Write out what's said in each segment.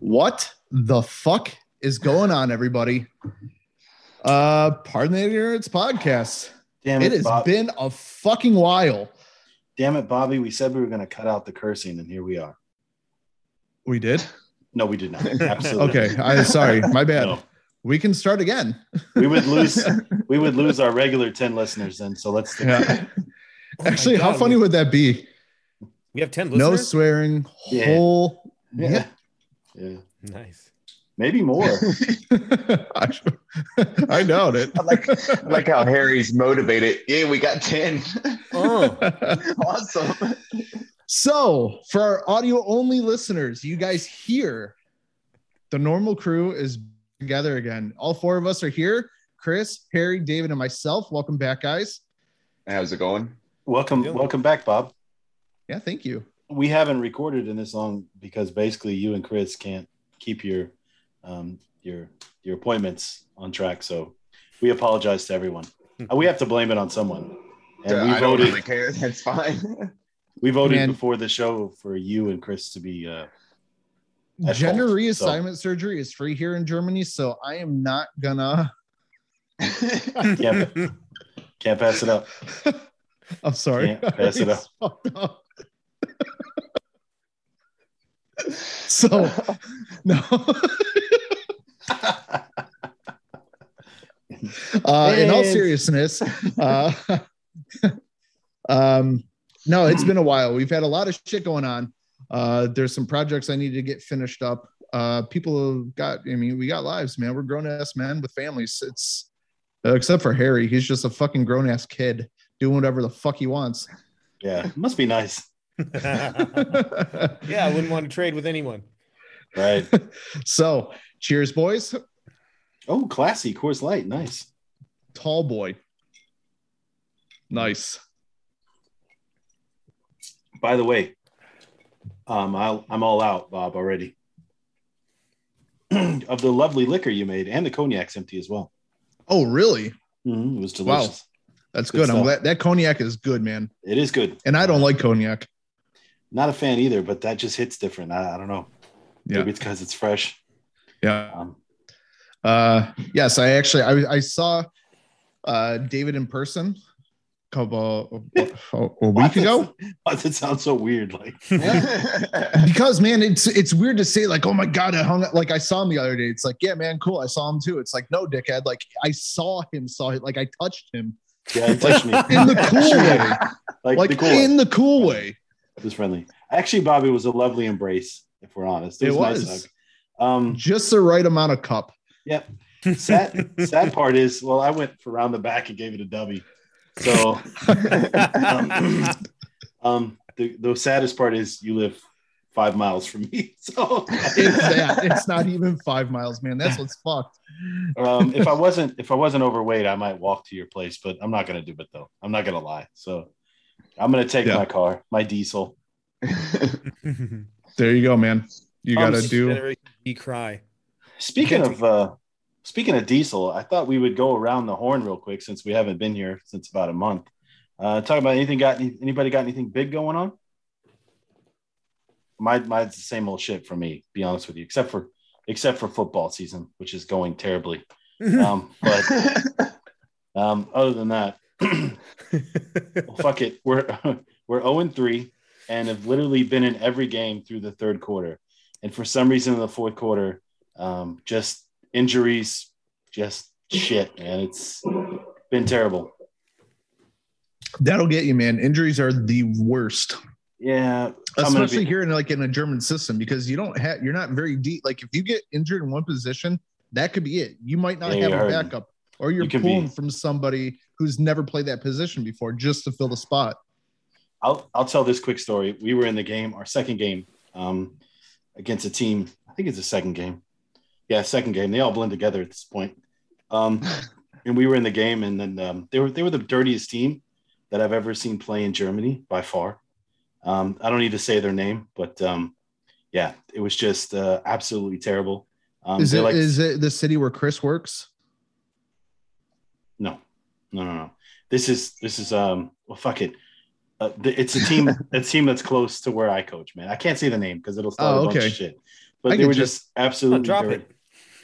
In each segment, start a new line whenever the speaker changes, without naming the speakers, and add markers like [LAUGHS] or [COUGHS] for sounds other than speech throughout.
What the fuck is going on, everybody? Uh, pardon the ignorance podcast.
Damn
It
it,
has
Bob.
been a fucking while.
Damn it, Bobby. We said we were going to cut out the cursing, and here we are.
We did.
No, we did not. [LAUGHS] Absolutely.
Okay, I sorry, my bad.
No.
We can start again.
We would lose. [LAUGHS] we would lose our regular ten listeners then. So let's.
Yeah.
Oh my
Actually, how
God,
funny
we,
would that be?
we have 10
No
listeners?
swearing.
Yeah.
Whole.
Yeah. Yeah.
Nice.
Maybe more. [LAUGHS]
I, I doubt it.
I like I like how Harry's motivated. Yeah, we got 10.
Oh, [LAUGHS]
awesome.
So, for our audio only listeners, you guys hear the normal crew is together again. All four of us are here Chris, Harry, David, and myself. Welcome back, guys.
How's it going?
welcome, welcome back, Bob.
Yeah, thank you.
We haven't recorded in this long because basically you and Chris can't keep your um, your your appointments on track. So we apologize to everyone. [LAUGHS] Uh, we have to blame it on someone. And we
I don't really care. That's fine. [LAUGHS]
We voted
Man.
before the show for you and Chris to be. Uh, At
Gender reassignment surgery is free here in Germany, so I am not gonna. [LAUGHS]
can't, can't pass it up. [LAUGHS]
I'm sorry.
Can't [LAUGHS] pass it up.
Up. so, no. uh, in all seriousness, uh, um, no, it's been a while. We've had a lot of shit going on. Uh, there's some projects I need to get finished up. Uh, people have got, I mean, we got lives, man. We're grown ass men with families. It's uh, except for Harry, he's just a fucking grown ass kid doing whatever the fuck he wants.
Yeah, must be nice, [LAUGHS] [LAUGHS]
yeah, I wouldn't want to trade with anyone.
right? [LAUGHS]
so, cheers, boys.
Oh, classy Coors Light, nice.
Tall boy. Nice.
By the way, um, I'll, I'm all out, Bob, already. [CLEARS THROAT] of the lovely liquor you made, and the cognac's empty as well.
Oh, really?
Mhm, it was delicious. Wow.
That's
Good
good. I'm glad that cognac is good, man.
It is good.
And I don't like cognac.
Not a fan either, but that just hits different. I, I don't know.
Yeah.
Maybe it's because it's fresh.
Yeah.
Um,
Uh, yes, I actually I, I saw uh David in person couple a, a week ago.
Why does it sound so weird? Like, [LAUGHS]
Because man, it's it's weird to say like, oh my god, I hung like I saw him the other day. It's like, yeah, man, cool. I saw him too. It's like, no, dickhead. Like I saw him, saw it, like I touched him
yeah, it touched me.
in the cool way.
like,
Like
the cool way.
in the cool way.
It was friendly. Actually, Bobby was a lovely embrace, if we're honest.
It
a nice
was.
hug. Um,
Just the right amount of cup.
Yep. Sad, sad part is, well, I went for round the back and gave it a W. So, [LAUGHS] um, [CLEARS THROAT] um, the, the saddest part is you live five miles from me. [LAUGHS] So,
It's that. It's not even five miles, man. That's what's fucked.
um, if I [LAUGHS] wasn't if I wasn't overweight, I might walk to your place, but I'm not gonna do it though. I'm not gonna lie. So, I'm gonna take
Yeah.
my car, my diesel.
There you go, man. You
Um,
gotta do
Generation cry.
Speaking of uh, speaking of diesel, I thought we would go around the horn real quick since we haven't been here since about a month. Uh, talk about anything. Got any, anybody got anything big going on? My mine's the same old shit for me. Be honest with you, except for except for football season, which is going terribly. [LAUGHS] Um, but um, other than that, [LAUGHS] well, fuck it. We're [LAUGHS] we're zero and three, and have literally been in every game through the third quarter. And for some reason, in the fourth quarter, um, just injuries, just shit, man. It's been terrible.
that'll get you, man. Injuries are the worst.
Yeah,
especially
be-
here in like in a German system because you don't have you're not very deep. Like if you get injured in one position, that could be it. You might not
Yeah,
have a backup, or you're
You
pulling
be-
from somebody who's never played that position before just to fill the spot.
I'll I'll tell this quick story. We were in the game, our second game, um, against a team. I think it's a second game. Yeah, second game. They all blend together at this point. Um, [LAUGHS] and we were in the game, and then um, they were they were the dirtiest team that I've ever seen play in Germany by far. Um, I don't need to say their name, but um, yeah, it was just uh, absolutely terrible. Um,
is
they're
it
like-
is it the city where Chris works?
no, no, no. This is this is um. Well, fuck it. Uh, it's a team. [LAUGHS] a team that's close to where I coach, man. I can't say the name because it'll start
Oh,
a bunch of shit. But
I
they
get
were
you.
just absolutely
drop
dirty.
it.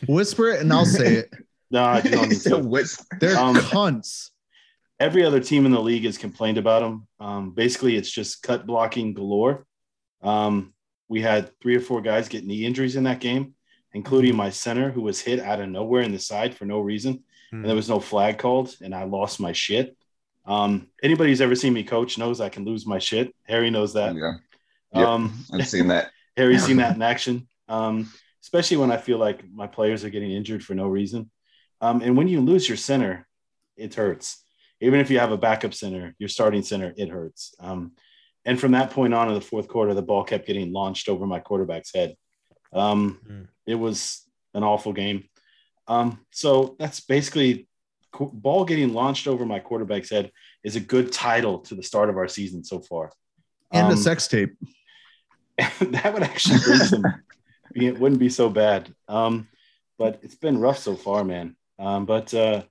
Whisper it and I'll say it. [LAUGHS]
No, you don't need to. [LAUGHS]
what's
They're
Um,
cunts.
every other team in the league has complained about him. Um, basically, it's just cut blocking galore. Um, we had three or four guys get knee injuries in that game, including my center who was hit out of nowhere in the side for no reason, and there was no flag called, and I lost my shit. Um, anybody who's ever seen me coach knows I can lose my shit. Harry knows that.
yeah, Yep.
Um,
I've seen that. [LAUGHS]
Harry's seen that in action, um, especially when I feel like my players are getting injured for no reason. Um, and when you lose your center, it hurts. Even if you have a backup center, your starting center, it hurts. Um, and from that point on in the fourth quarter, the ball kept getting launched over my quarterback's head. Um,
Mm.
It was an awful game. Um, so that's basically qu- ball getting launched over my quarterback's head is a good title to the start of our season so far.
And a
Um,
sex tape. [LAUGHS]
that would actually bring some [LAUGHS] it wouldn't be so bad. Um but it's been rough so far man. Um but uh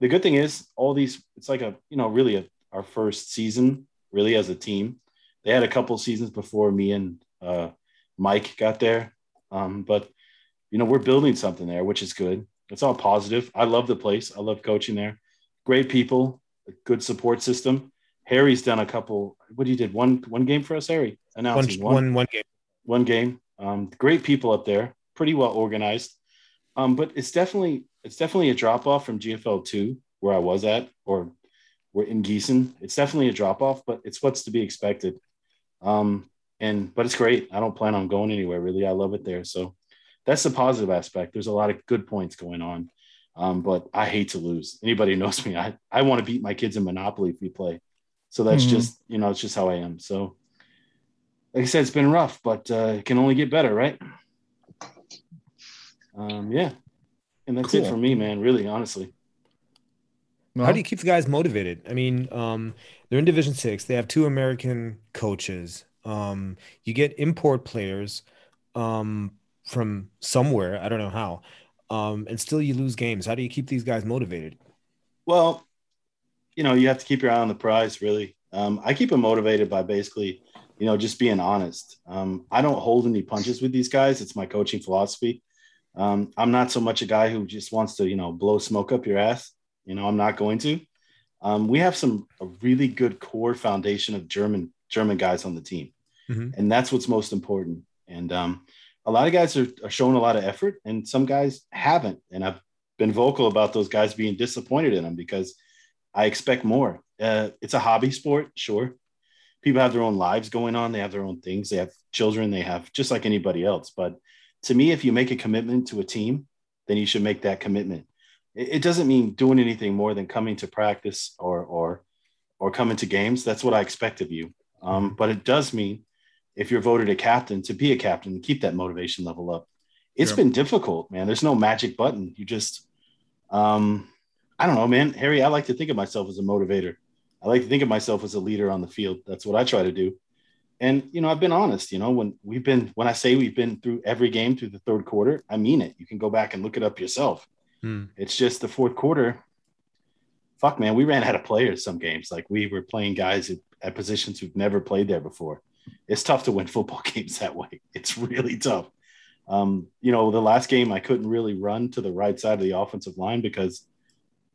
the good thing is all these it's like a you know really a, our first season really as a team. They had a couple seasons before me and uh mike got there. Um but you know we're building something there which is good. It's all positive. I love the place. I love coaching there. Great people a good support system. Harry's done a couple what he did one one game for us harry?
One,
announcing
one, one game.
one game. Um, great people up there, pretty well organized. Um, but it's definitely it's definitely a drop off from GFL two where I was at, or we're in Gießen. It's definitely a drop off, but it's what's to be expected. Um, and but it's great. I don't plan on going anywhere really. I love it there. So that's the positive aspect. There's a lot of good points going on. Um, but I hate to lose. Anybody [LAUGHS] knows me, I, I want to beat my kids in Monopoly if we play. So that's
Mhm.
just, you know, it's just how I am. So like I said, it's been rough, but uh, it can only get better, right? Um, yeah. And that's it for me, man. Really, honestly.
Well,
How do you keep the guys motivated? I mean, um, they're in Division Six. They have two American coaches. Um, you get import players um, from somewhere. I don't know how. Um, and still you lose games. How do you keep these guys motivated?
Well, you know, you have to keep your eye on the prize, really. Um, I keep them motivated by basically, you know, just being honest. Um, I don't hold any punches with these guys. It's my coaching philosophy. Um, I'm not so much a guy who just wants to, you know, blow smoke up your ass. You know, I'm not going to. Um, we have some a really good core foundation of German German guys on the team,
Mhm.
and that's what's most important. And um, a lot of guys are, are showing a lot of effort, and some guys haven't. And I've been vocal about those guys being disappointed in them because I expect more. Uh, it's a hobby sport, sure. People have their own lives going on. They have their own things. They have children. They have just like anybody else. But to me, if you make a commitment to a team, then you should make that commitment. It, it doesn't mean doing anything more than coming to practice or or or coming to games. That's what I expect of you. Um, but it does mean if you're voted a captain to be a captain and keep that motivation level up. It's
Sure.
been difficult, man. There's no magic button. You just um, I don't know, man. Harry, I like to think of myself as a motivator. I like to think of myself as a leader on the field. That's what I try to do. And you know, I've been honest. You know, when we've been when I say we've been through every game through the third quarter, I mean it. You can go back and look it up yourself.
Hmm.
It's just the fourth quarter. Fuck, man, we ran out of players some games. Like we were playing guys at, at positions we've never played there before. It's tough to win football [LAUGHS] games that way. It's really tough. Um, you know, the last game I couldn't really run to the right side of the offensive line because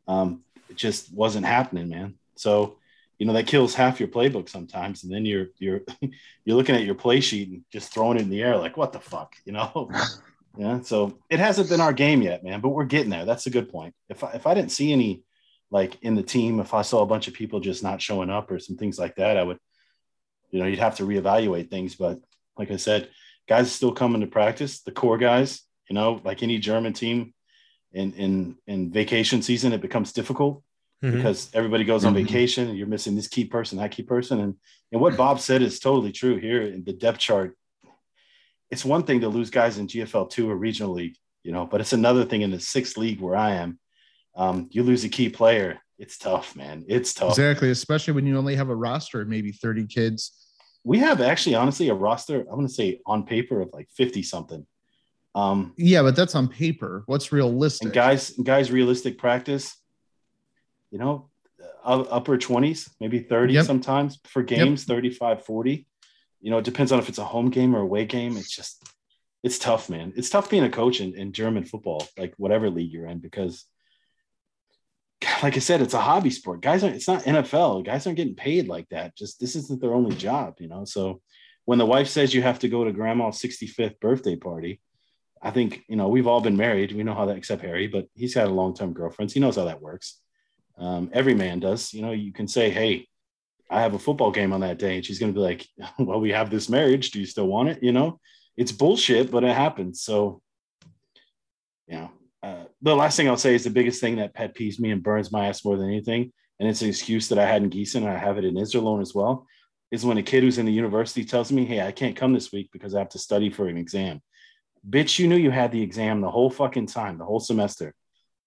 um, it just wasn't happening, man. So, you know, that kills half your playbook sometimes, and then you're you're [LAUGHS] you're looking at your play sheet and just throwing it in the air like, what the fuck, you know? [LAUGHS] yeah. So it hasn't been our game yet, man, but we're getting there. That's a good point. If I, if I didn't see any like in the team, if I saw a bunch of people just not showing up or some things like that, I would, you know, you'd have to reevaluate things. But like I said, guys still coming to practice. The core guys, you know, like any German team, in in in vacation season, it becomes difficult
Mhm.
because everybody goes on
Mhm.
vacation and you're missing this key person, that key person. And and what Bob said is totally true here in the depth chart. It's one thing to lose guys in GFL two or regional league, you know, but it's another thing in the sixth league where I am. Um, you lose a key player, it's tough, man. It's tough.
Exactly, especially when you only have a roster of maybe 30 kids.
We have actually, honestly, a roster. I'm going to say on paper of like 50 something. Um,
Yeah, but that's on paper. What's realistic?
and guys, guys, realistic practice. You know, uh, upper 20s, maybe 30
Yep.
sometimes for games, 35, 40. You know, it depends on if it's a home game or away game. It's just, it's tough, man. It's tough being a coach in, in German football, like whatever league you're in, because [SIGHS] like I said, it's a hobby sport. Guys aren't, it's not NFL. Guys aren't getting paid like that. Just this isn't their only job, you know? So when the wife says you have to go to grandma's 65th birthday party, I think, you know, we've all been married. We know how that, except Harry, but he's got a long term girlfriend. So he knows how that works. Um, every man does. You know, you can say, hey, I have a football game on that day. And she's going to be like, [LAUGHS] well, we have this marriage. Do you still want it? You know, it's bullshit, but it happens. So, you know, uh, the last thing I'll say is the biggest thing that pet peeves me and burns my ass more than anything. And it's an excuse that I had in Gießen and I have it in Iserlohn as well. Is when a kid who's in the university tells me, Hey, I can't come this week because I have to study for an exam. Bitch, you knew you had the exam the whole fucking time, the whole semester.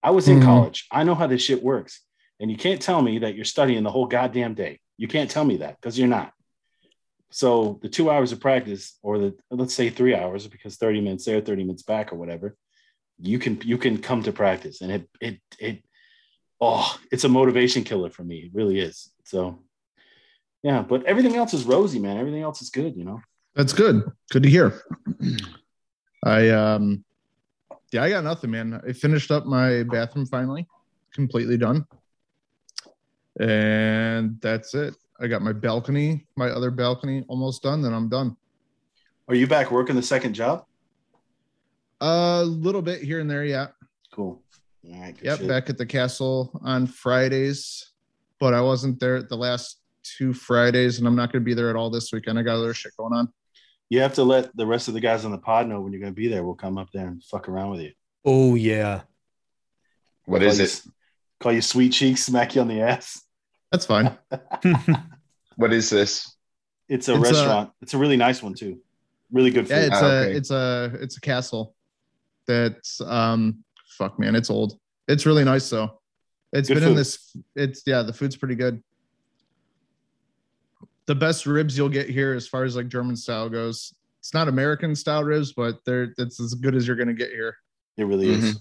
I was in
Mhm.
college. I know how this shit works. And you can't tell me that you're studying the whole goddamn day. You can't tell me that because you're not. So the two hours of practice, or the let's say three hours, because 30 minutes there, 30 minutes back, or whatever, you can you can come to practice. And it it it oh, it's a motivation killer for me. It really is. So yeah, but everything else is rosy, man. Everything else is good, you know.
That's good. Good to hear. I um yeah, I got nothing, man. I finished up my bathroom finally, completely done. And that's it. I got my balcony, my other balcony almost done, then I'm done.
Are you back working the second job?
A little bit here and there, yeah.
Cool. All right.
Yep,
shit.
back at the castle on Fridays, but I wasn't there at the last two Fridays, and I'm not going to be there at all this weekend. I got other shit going on.
You have to let the rest of the guys on the pod know when you're going to be there. We'll come up there and fuck around with you.
Oh yeah.
What
Call
is it?
Call you sweet cheeks, smack you on the ass.
That's fine. [LAUGHS] [LAUGHS]
What is this?
It's a
It's a-
restaurant. it's a really nice one too. Really good food.
Yeah, it's
Ah,
a
okay.
it's a it's a castle. That's um fuck man, it's old. It's really nice though. It's
Good
been in this it's yeah, the food's pretty good. The best ribs you'll get here as far as like German style goes. It's not American style ribs, but they're it's as good as you're gonna get here.
it really is.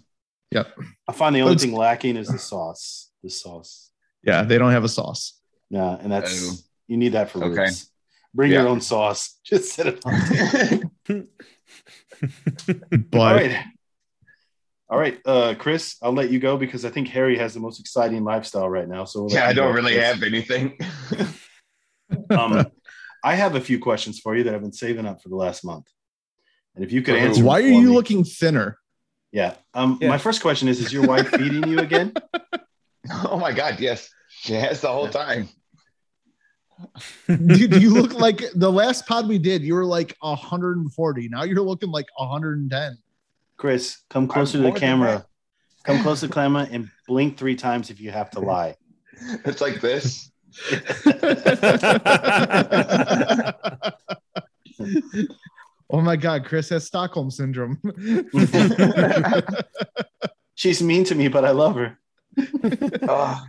Yep.
I find the only thing lacking is the sauce. The sauce.
Yeah, they don't have a sauce.
Yeah, and that's
Oh.
you need that for
Okay.
ribs. Bring
Yeah.
your own sauce. [LAUGHS] Just set it on. [LAUGHS]
But
All right. All right, uh, Chris, I'll let you go because I think Harry has the most exciting lifestyle right now. So we'll
yeah, I don't really
Chris.
have anything. [LAUGHS]
Um, I have a few questions for you that I've been saving up for the last month, and if you could answer,
why are you
me-
looking thinner?
Yeah. Um,
Yeah.
my first question is: Is your wife [LAUGHS] feeding you again?
oh my god, yes. She has the whole time.
Dude, you look like the last pod we did, you were like 140. Now you're looking like 110.
Chris, come closer to the camera. Come close to the camera and blink three times if you have to lie. [LAUGHS]
It's like this. [LAUGHS]
oh my god, Chris has Stockholm syndrome. [LAUGHS]
She's mean to me, but I love her.
Oh,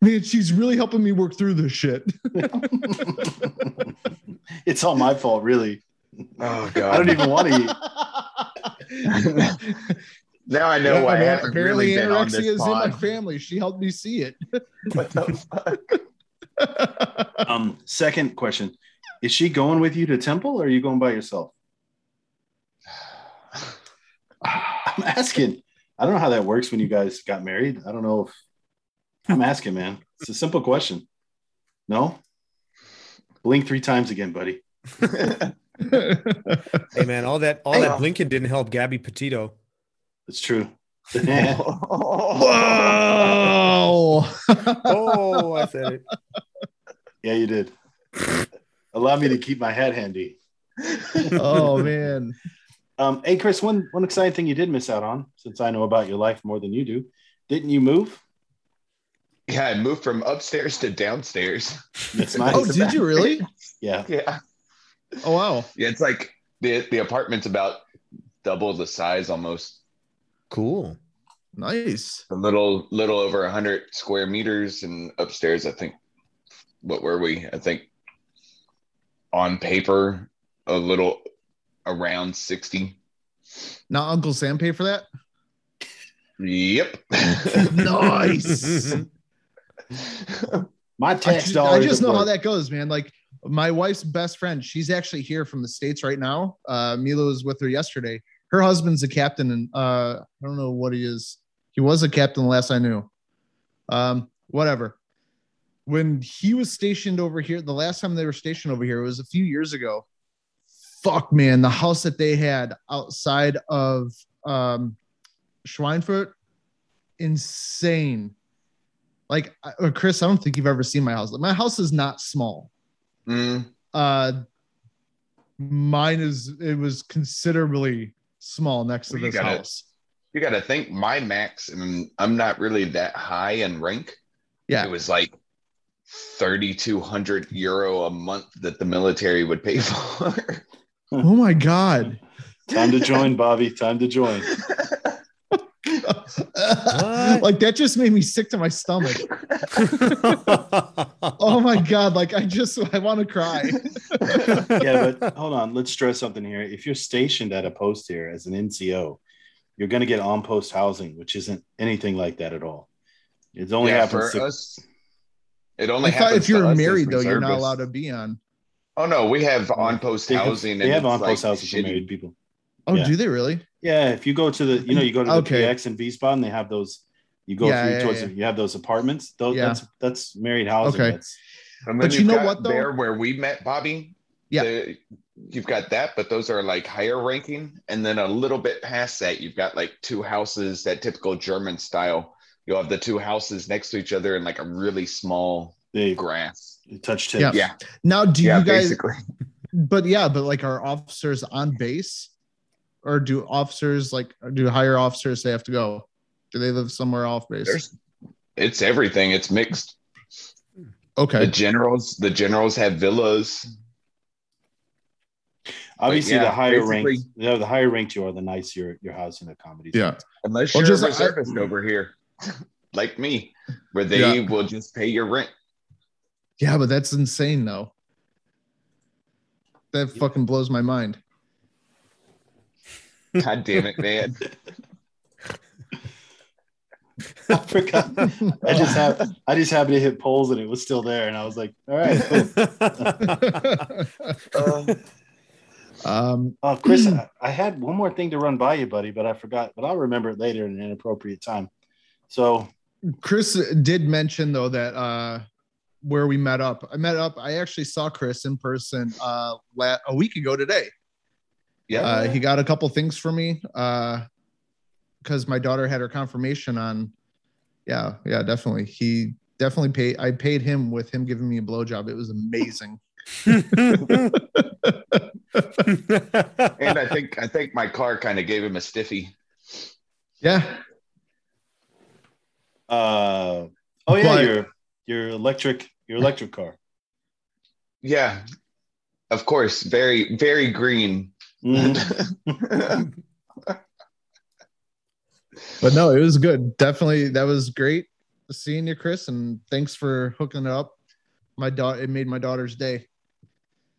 Man, she's really helping me work through this shit. [LAUGHS]
it's all my fault, really.
oh god.
I don't even want to eat. [LAUGHS]
now I know
Yeah,
why I
man,
haven't
apparently
really been on
anorexia
this
is in my family. She helped me see it.
What the fuck?
Um, second question: Is she going with you to temple, or are you going by yourself? [SIGHS] I'm asking. I don't know how that works when you guys got married. I don't know if I'm asking, man. It's a simple question. No. Blink three times again, buddy. [LAUGHS]
Hey man, all that all
Hey.
that blinking didn't help Gabby Petito.
It's true. [LAUGHS] [LAUGHS]
Whoa!
Oh, I said it.
yeah, you did. Allow me to keep my head handy.
oh man.
Um, hey, Chris, one one exciting thing you did miss out on, since I know about your life more than you do. Didn't you move?
yeah, I moved from upstairs to downstairs.
That's [LAUGHS] nice.
Oh, did you really? [LAUGHS]
Yeah.
Yeah.
Oh wow.
Yeah, it's like the the apartment's about double the size almost.
Cool.
Nice.
A little little over 100 square meters and upstairs I think what were we? I think on paper a little around 60.
Now Uncle Sam pay for that?
Yep. [LAUGHS]
Nice.
My
I
tax
just,
dollars.
I just
at
know how that goes, man. Like my wife's best friend, she's actually here from the states right now. Uh, Milo was with her yesterday. Her husband's a captain, and uh, I don't know what he is. He was a captain last I knew. Um, whatever. When he was stationed over here, the last time they were stationed over here was a few years ago. Fuck, man, the house that they had outside of um, Schweinfurt, insane. Like Chris, I don't think you've ever seen my house. Like, my house is not small.
Mm,
Uh, mine is it was considerably small next to
Well, you
this
gotta-
house.
you got to think my max, and I'm not really that high in rank.
Yeah,
It was like 3,200 euro a month that the military would pay [LAUGHS] for.
Oh my god.
Time to join, [LAUGHS] Bobby. Time to join. [LAUGHS]
like that just made me sick to my stomach. Oh my god, like I just I want to cry.
yeah, but hold on. Let's stress something here. If you're stationed at a post here as an NCO, you're going to get on post housing, which isn't anything like that at all. It only
Yeah, for
happens. To,
us. It only
I thought
happens
if you're
to
married though, you're not allowed to be on.
Oh no, we have on post housing.
they
and
have on post
like
housing for married people.
Oh,
Yeah.
do they really?
Yeah, if you go to the, you know, you go to the
Okay.
PX and V spot, and they have those. You go
Yeah,
through
yeah,
towards,
yeah.
you have those apartments. Those,
Yeah.
that's that's married housing.
Okay.
That's,
And then
But you know what, though?
There where we met, Bobby.
Yeah.
the- you've got that, but those are like higher ranking, and then a little bit past that, you've got like two houses, that typical German style. You'll have the two houses next to each other in like a really small
they,
grass.
they touch tips.
Yeah.
Yeah,
Now, do
yeah,
you guys?
basically. [LAUGHS]
But yeah, but like are officers on base, or do officers like do higher officers they have to go? Do they live somewhere off base?
There's, it's everything. It's mixed.
Okay.
The generals, the generals have villas.
Obviously,
yeah,
the higher
basically-
ranked, yeah, the higher ranked you are, the nicer your, your housing accommodations.
Yeah.
Unless
Well,
you're
just-
a
I-
reservist over here, [LAUGHS] like me, where they
Yeah.
will just pay your rent.
Yeah, but that's insane though. That fucking blows my mind.
God damn it, man. [LAUGHS]
I forgot. I just have I just happened to hit polls and it was still there, and I was like, all right, cool. [LAUGHS]
Uh,
um,
Oh, Chris, I, [CLEARS THROAT] I had one more thing to run by you, buddy, but I forgot. But I'll remember it later in an inappropriate time. So
Chris did mention though that uh, where we met up, I met up. I actually saw Chris in person uh, la- a week ago today.
yeah.
Uh, he got a couple things for me because my daughter had her confirmation on. Yeah, yeah, definitely. He definitely paid. I paid him with him giving me a blowjob. It was amazing. [LAUGHS] [LAUGHS]
and I think I think my car kind of gave him a stiffy.
Yeah,
uh oh yeah,
But-
your your electric your electric car.
Yeah, of course, very very green.
Mhm. [LAUGHS]
but no, it was good. Definitely, that was great seeing you, Chris, and thanks for hooking it up. My daughter, it made my daughter's day.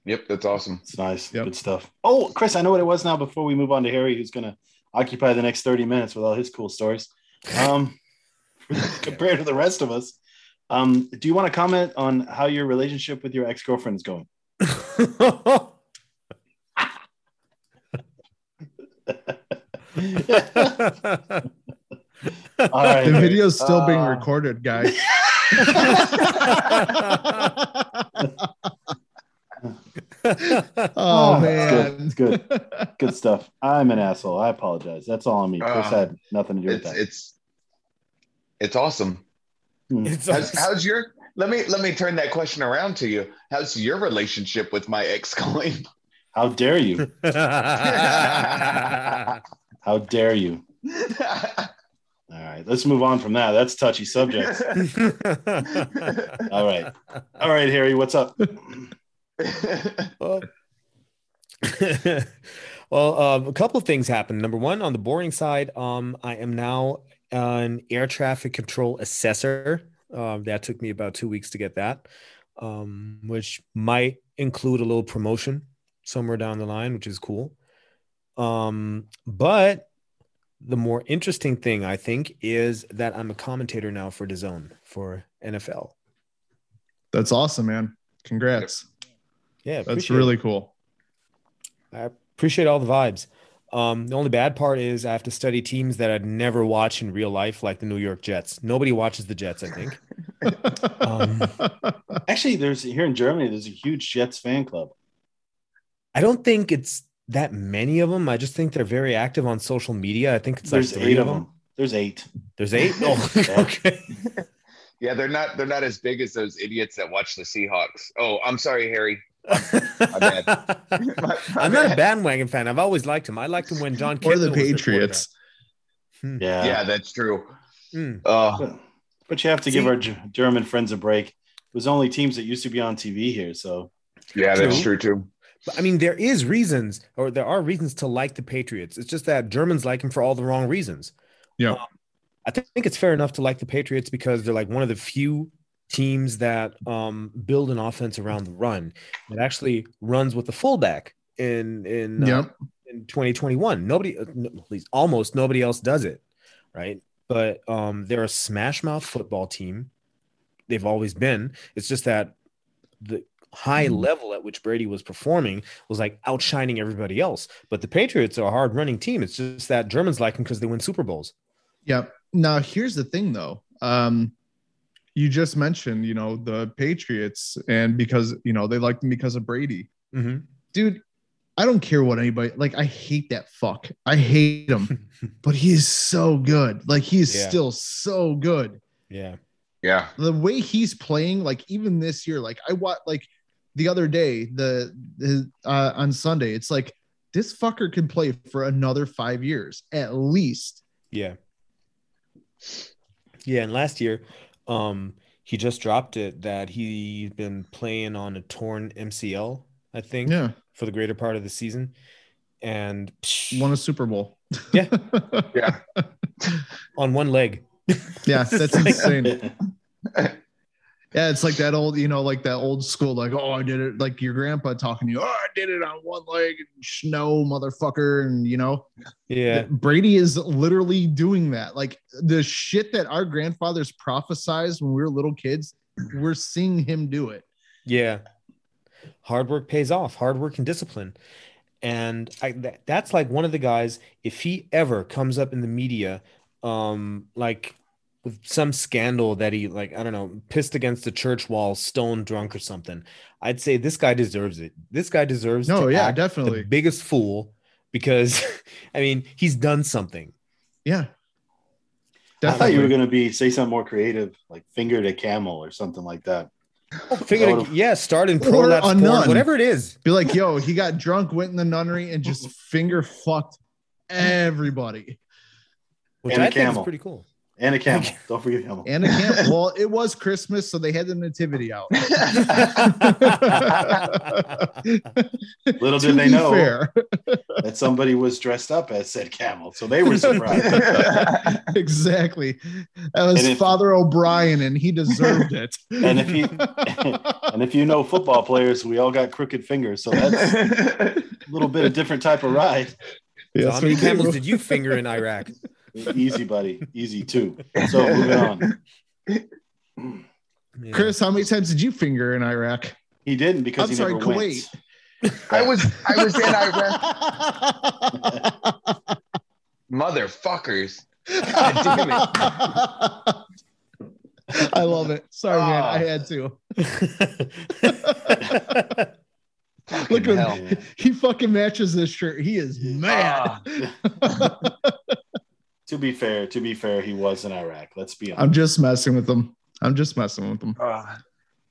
yep, that's awesome.
It's nice,
Yep.
good stuff. Oh, Chris, I know what it was now. Before we move on to Harry, who's gonna occupy the next thirty minutes with all his cool stories, um, [LAUGHS] compared to the rest of us. Um, do you want to comment on how your relationship with your ex girlfriend is going? [LAUGHS] All right,
The video's still being
Uh,
recorded, guys. [LAUGHS] oh man,
It's good. It's good. Good stuff. I'm an asshole. I apologize. That's all on me. Chris
Uh,
had nothing to do with
It's
that.
it's it's awesome.
Hmm.
It's
How's,
awesome.
how's your? Let me let me turn that question around to you. How's your relationship with my ex going?
How dare you? [LAUGHS] How dare you? [LAUGHS] All right, let's move on from that. That's touchy subjects. All right. All right, Harry, what's up?
well, [LAUGHS] well um, a couple of things happened. Number one, on the boring side, um, I am now an air traffic control assessor. Um, that took me about two weeks to get that, um, which might include a little promotion somewhere down the line, which is cool. Um, but the more interesting thing I think is that I'm a commentator now for DAZN for NFL.
That's awesome, man. Congrats.
Yeah,
That's
appreciate it.
really cool.
I appreciate all the vibes. Um, the only bad part is I have to study teams that I'd never watch in real life, like the New York Jets. Nobody watches the Jets, I think. [LAUGHS] Um,
Actually, there's here in Germany, there's a huge Jets fan club.
I don't think it's that many of them. I just think they're very active on social media. I think it's
There's
like three
eight
of
of
them.
them. There's eight.
There's eight. [LAUGHS] Oh, [LAUGHS]
Yeah.
okay.
Yeah, they're not they're not as big as those idiots that watch the Seahawks. Oh, I'm sorry, Harry. Bad. [LAUGHS] My- my
I'm not a bandwagon fan. I've always liked him. I liked him when Jon [LAUGHS]
or
Kitna
the
was
Patriots.
quarterback.
Yeah.
Yeah, that's true.
Hmm.
Uh,
But, but you have to give our G- German friends a break. It was only teams that used to be on TV here. So
yeah, that's
True.
true too.
But I mean, there is reasons, or there are reasons to like the Patriots. It's just that Germans like him for all the wrong reasons.
Yeah.
Um, I think it's fair enough to like the Patriots because they're like one of the few teams that um, build an offense around the run that actually runs with the fullback in in uh, in 2021. Nobody, uh, at least almost nobody else does it, right? But um, they're a smash mouth football team. They've always been. It's just that the high
Mhm.
level at which Brady was performing was like outshining everybody else. But the Patriots are a hard running team. It's just that Germans like them because they win Super Bowls.
Yep. Now here's the thing though. Um you just mentioned, you know, the Patriots and because, you know, they like them because of Brady.
Mm-hmm.
Dude, I don't care what anybody like I hate that fuck. I hate him, [LAUGHS] but he is so good. Like he is
Yeah.
still so good.
yeah.
Yeah.
The way he's playing like even this year like I watched like the other day the, the uh on Sunday it's like this fucker can play for another 5 years at least.
Yeah. Yeah, and last year, um, he just dropped it that he's been playing on a torn MCL, I think,
Yeah.
for the greater part of the season. And
Won a Super Bowl.
Yeah.
Yeah. [LAUGHS]
on one leg.
Yeah, that's [LAUGHS] insane. [LAUGHS] Yeah, it's like that old, you know, like that old school, like, oh, I did it, like your grandpa talking to you, oh, I did it on one leg, and snow, motherfucker, and you know,
Yeah.
Brady is literally doing that. Like the shit that our grandfathers prophesized when we were little kids, we're seeing him do it.
Yeah. Hard work pays off, hard work and discipline. And I, that, that's like one of the guys, if he ever comes up in the media, um, like some scandal that he, like, I don't know, pissed against the church wall, stone drunk or something, I'd say this guy deserves it. This guy deserves
No,
to
yeah,
act
definitely.
the biggest fool because, [LAUGHS] I mean, he's done something.
Yeah.
I thought you were going to be say something more creative, like fingered a camel or something like that.
Oh, Figure,
That would've-
yeah, start in
Or
pro
a
that sport,
nun.
whatever it is.
Be like, yo, he got drunk, went in the nunnery, and just [LAUGHS] finger fucked everybody.
Which
And a
I think is
camel.
pretty cool. [LAUGHS]
And a camel. Don't forget camel.
And a camp. well, it was Christmas, so they had the nativity out. [LAUGHS]
Little did they know
fair.
that somebody was dressed up as said camel. So they were surprised. [LAUGHS]
exactly. That was
if-
Father O'Brien, and he deserved it.
And if you and if you know football players, we all got crooked fingers. So that's a little bit of different type of ride.
So
Yes,
how many camels did you finger in Iraq?
Easy, buddy. Easy too. So moving on.
Yeah.
Chris, how many times did you finger in Iraq?
He didn't because
I'm
he
sorry,
never
Kuwait.
went.
I was I was in Iraq. [LAUGHS] Motherfuckers. God damn
I love it. Sorry, man.
Ah.
I had to. Look at
hell.
him. He fucking matches this shirt. He is mad.
Ah, [LAUGHS]
To be fair, to be fair, he was in Iraq. Let's be honest.
I'm just messing with him. I'm just messing with him.
ah.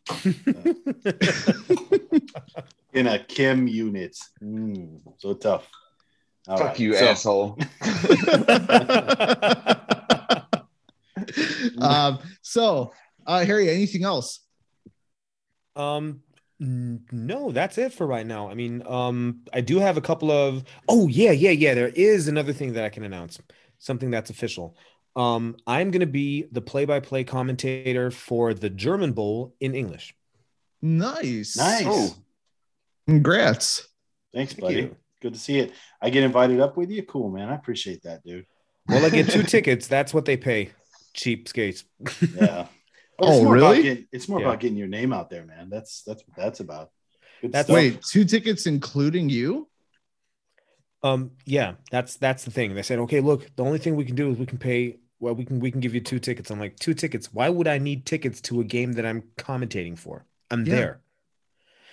[LAUGHS]
in a chem unit. Mm, so tough. All
Fuck
right,
you,
so-
asshole. [LAUGHS] [LAUGHS]
um, so, uh, Harry, anything else?
Um, n- no, that's it for right now. I mean, um, I do have a couple of. Oh yeah, yeah, yeah. There is another thing that I can announce. Something that's official. Um, I'm gonna be the play-by-play commentator for the German Bowl in English.
Nice.
Nice.
Oh.
Congrats.
Thanks,
Thank
buddy.
you.
Good to see it. I get invited up with you. Cool, man. I appreciate that, dude.
Well, I get two [LAUGHS] tickets. That's what they pay. Cheapskates.
Yeah. [LAUGHS]
Oh,
it's more about
really?
getting- it's more
Yeah.
about getting your name out there, man. That's that's what that's about. Good
That's-
stuff.
Wait, two tickets including you?
Um, yeah, that's that's the thing. They said, okay, look, the only thing we can do is we can pay. Well, we can we can give you two tickets. I'm like, two tickets. Why would I need tickets to a game that I'm commentating for? I'm
Yeah.
there.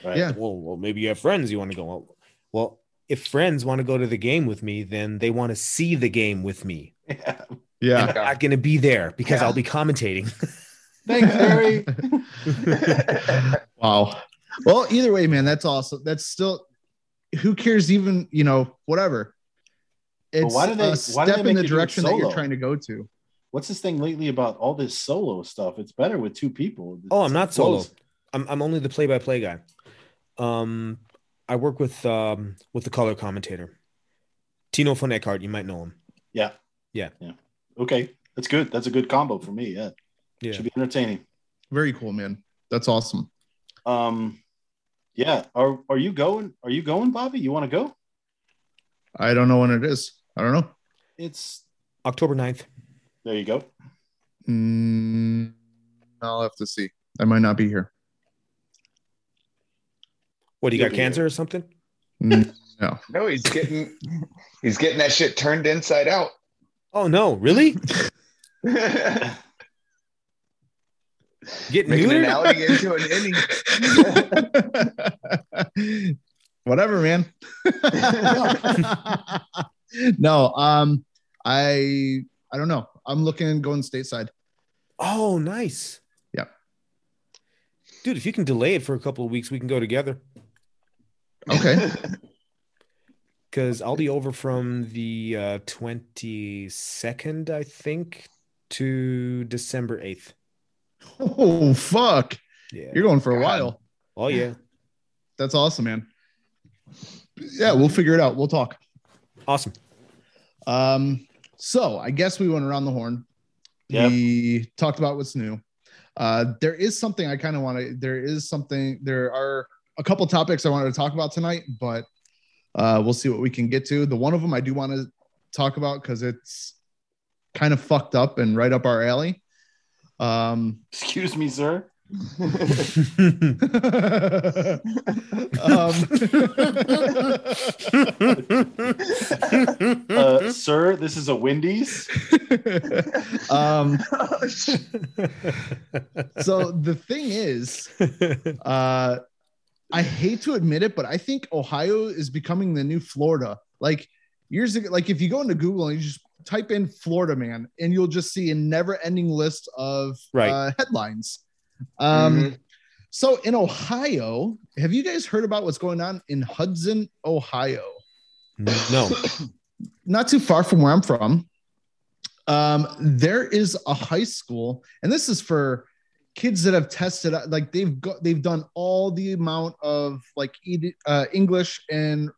Right.
Yeah.
Well, well, maybe you have friends you want to go. Well, well, if friends want to go to the game with me, then they want to see the game with me. [LAUGHS]
Yeah.
Yeah.
I'm not going to be there because
Yeah.
I'll be commentating. [LAUGHS]
Thanks, Harry. [LAUGHS]
Wow. Well, either way, man, that's awesome. That's still who cares even, you know, whatever. It's
why do they-
a
why do
step
they
in the
you do it
direction that you're trying to go to.
What's this thing lately about all this solo stuff? It's better with two people.
oh, I'm not solo. I'm I'm only the play-by-play guy. Um, I work with um with the color commentator, Tino von Eckhart. You might know him.
Yeah.
Yeah.
Yeah. Okay. That's good. That's a good combo for me. Yeah.
Yeah.
Should be entertaining.
Very cool, man. That's awesome.
Um yeah. Are are you going? Are you going, Bobby? You want to go?
I don't know when it is. I don't know.
It's
October 9th.
there you go.
Mm, I'll have to see. I might not be here.
What do you
You'll
got?
be
Cancer or something?
Mm, [LAUGHS] no.
No, he's getting he's getting that shit turned inside out.
Oh no, really? [LAUGHS]
Making
Getting
an
neutered?
outing into an inning. [LAUGHS]
Whatever, man. [LAUGHS] no, um, I I don't know. I'm looking going stateside.
Oh, nice.
Yeah.
Dude, if you can delay it for a couple of weeks, we can go together.
Okay. [LAUGHS]
Because I'll be over from the uh, 22nd, I think, to December 8th. [LAUGHS]
oh fuck.
Yeah.
You're going for a
God.
while.
Oh, yeah.
That's awesome, man. Yeah, we'll figure it out. We'll talk.
Awesome.
Um, so I guess we went around the horn.
Yep.
We talked about what's new. Uh, there is something I kind of want to. There is something. There are a couple topics I wanted to talk about tonight, but uh, we'll see what we can get to. The one of them I do want to talk about because it's kind of fucked up and right up our alley. Um,
Excuse me, sir. [LAUGHS]
um, [LAUGHS]
Uh, sir, this is a Wendy's. [LAUGHS]
um, so the thing is, uh, I hate to admit it, but I think Ohio is becoming the new Florida. Like years ago, like if you go into Google and you just type in Florida man, and you'll just see a never-ending list of
Right.
uh, headlines. Um,
Mhm.
so in Ohio, have you guys heard about what's going on in Hudson, Ohio?
no. [CLEARS THROAT]
not too far from where I'm from. Um, there is a high school, and this is for kids that have tested like they've got they've done all the amount of like uh, English and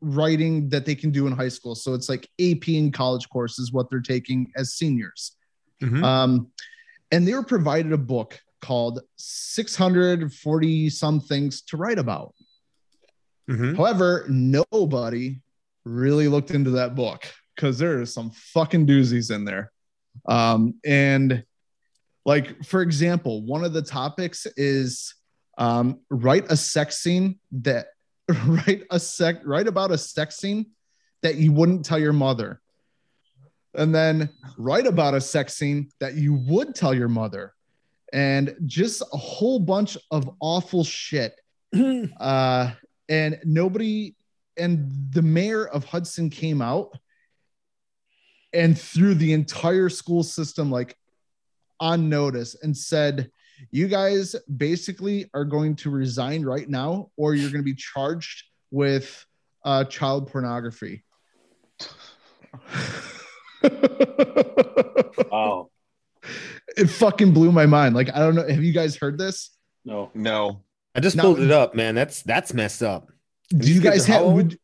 writing that they can do in high school. So it's like AP and college courses what they're taking as seniors.
Mhm.
Um, and they were provided a book called 640 some things to write about.
Mhm.
However, nobody really looked into that book because there are some fucking doozies in there. Um, and like, for example, one of the topics is um, write a sex scene that [LAUGHS] write a sec write about a sex scene that you wouldn't tell your mother. And then write about a sex scene that you would tell your mother. And just a whole bunch of awful shit [CLEARS THROAT] uh, and nobody and the mayor of Hudson came out and threw the entire school system like on notice and said, "You guys basically are going to resign right now, or you're going to be charged with uh, child pornography."
Wow.
it fucking blew my mind. Like, I don't know. Have you guys heard this?
No.
No.
I just
Now-
pulled it up, man. That's that's messed up.
Do
These
you guys have? Would,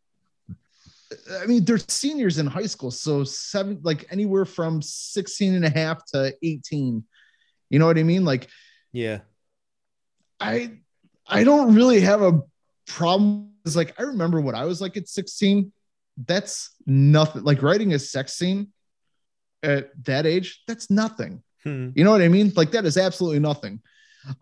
I mean, they're seniors in high school, so seven, like anywhere from 16 and a half to 18. You know what I mean? Like,
Yeah.
I, I don't really have a problem. It's like, I remember what I was like at 16. That's nothing like writing a sex scene. at that age, that's nothing.
Hmm.
You know what I mean? Like that is absolutely nothing.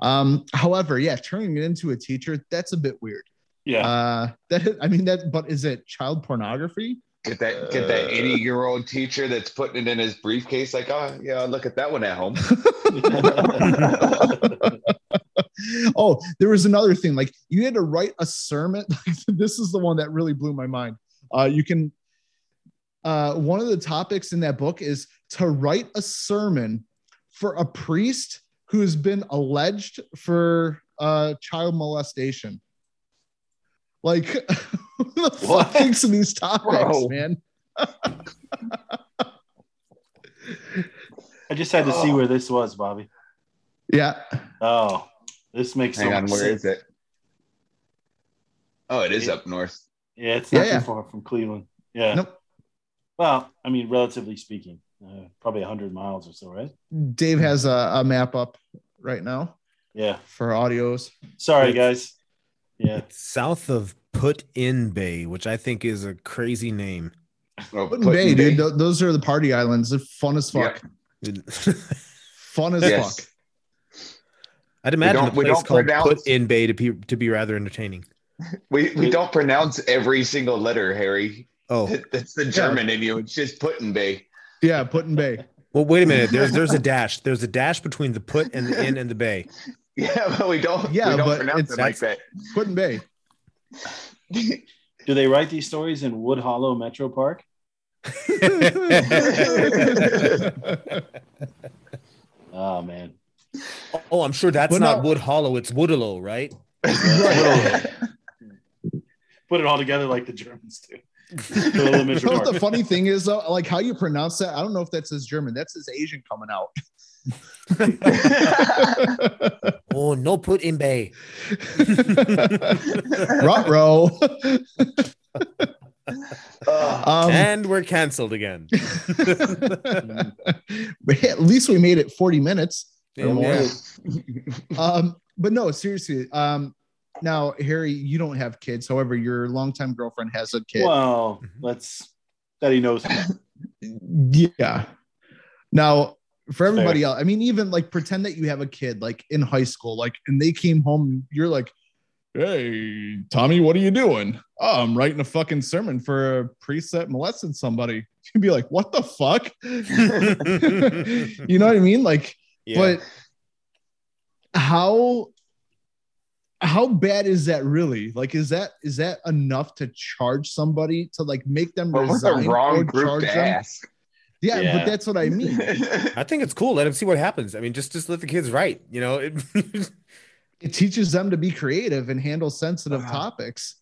Um, however, yeah, turning it into a teacher, that's a bit weird.
Yeah.
Uh, that I mean that, but is it child pornography?
Get that get that 80 year old teacher that's putting it in his briefcase, like, oh yeah, look at that one at home. [LAUGHS]
oh, there was another thing. Like you had to write a sermon. [LAUGHS] this is the one that really blew my mind. Uh, you can. Uh, one of the topics in that book is to write a sermon for a priest who has been alleged for uh, child molestation. Like, [LAUGHS] [LAUGHS] the fuck
What?
thinks of these topics,
Bro.
man?
I just had to see where this was, Bobby.
Yeah,
Oh, this makes so
Hang on,
much
where
sense.
is it? Oh, it is
Yeah.
up north.
Yeah, it's not
Yeah, yeah.
too far from Cleveland. Yeah.
Nope.
Well, I mean, relatively speaking, uh, probably 100 miles or so, right?
Dave has a, a map up right now
Yeah.
for audios.
Sorry, guys. Yeah.
It's south of Put In Bay, which I think is a crazy name.
Oh,
Put in Bay, dude. Th- those are the party islands. They're fun as fuck. [LAUGHS] Fun as
Yes.
fuck.
I'd imagine a
don't- we
place
don't
called
pronounce-
Put In Bay to be to be rather entertaining.
We we don't pronounce every single letter, Harry.
Oh, [LAUGHS]
That's the German in you. It's just Put in Bay.
Yeah, Put in Bay.
well, wait a minute. There's there's a dash. There's a dash between the put and the in and the bay. [LAUGHS]
Yeah, but we don't.
Yeah,
we don't
but
pronounce
it's-
it like that.
Put in Bay. [LAUGHS]
Do they write these stories in Wood Hollow Metro Park? [LAUGHS] Oh, man.
oh, I'm sure that's
But
not
no-
Wood Hollow. It's Woodalow, right? [LAUGHS]
Put it all together like the Germans do.
You know what the funny thing is though? Like how you pronounce that? I don't know if that's his German. That's his Asian coming out. [LAUGHS]
Oh, no Put In Bay. [LAUGHS]
Rot-row.
Uh, [LAUGHS]
um,
and we're canceled again.
but at least we made it 40 minutes.
Yeah,
or more.
yeah.
Um, but no, seriously. Um, now, Harry, you don't have kids. However, your longtime girlfriend has a kid.
Well,
Mhm.
let's that he knows.
Yeah. Now, for everybody
Fair.
else, I mean, even like pretend that you have a kid like in high school, like, and they came home, you're like, Hey, Tommy, what are you doing? Oh, I'm writing a fucking sermon for a priest that molested somebody. [LAUGHS] You'd be like, What the fuck? [LAUGHS] you know what I mean? Like,
Yeah.
but how how bad is that really like is that is that enough to charge somebody to like make them
but we're the
resign or
group
charge
to
them
ask.
Yeah,
Yeah.
but that's what i mean [LAUGHS]
I think it's cool. Let him see what happens. I mean, just just let the kids write. You know, it, [LAUGHS]
it teaches them to be creative and handle sensitive
Wow.
topics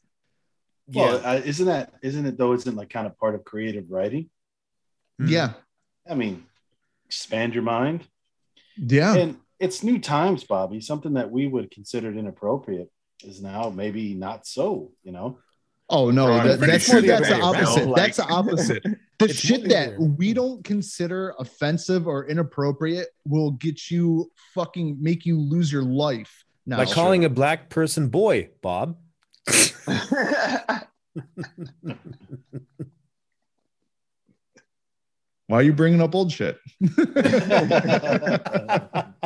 Well, uh, isn't that isn't it though? Isn't like kind of part of creative writing?
Hmm.
yeah
I mean, expand your mind.
yeah
And it's new times, Bobby. Something that we would consider inappropriate is now maybe not so. You know,
oh no
Ron,
that, that's
sure the
that's the
other way around,
opposite.
like-
that's the opposite. [LAUGHS] The shit that
other
we don't consider offensive or inappropriate will get you fucking make you lose your life now.
By calling a black person boy, Bob. [LAUGHS]
why are you bringing up old shit? [LAUGHS]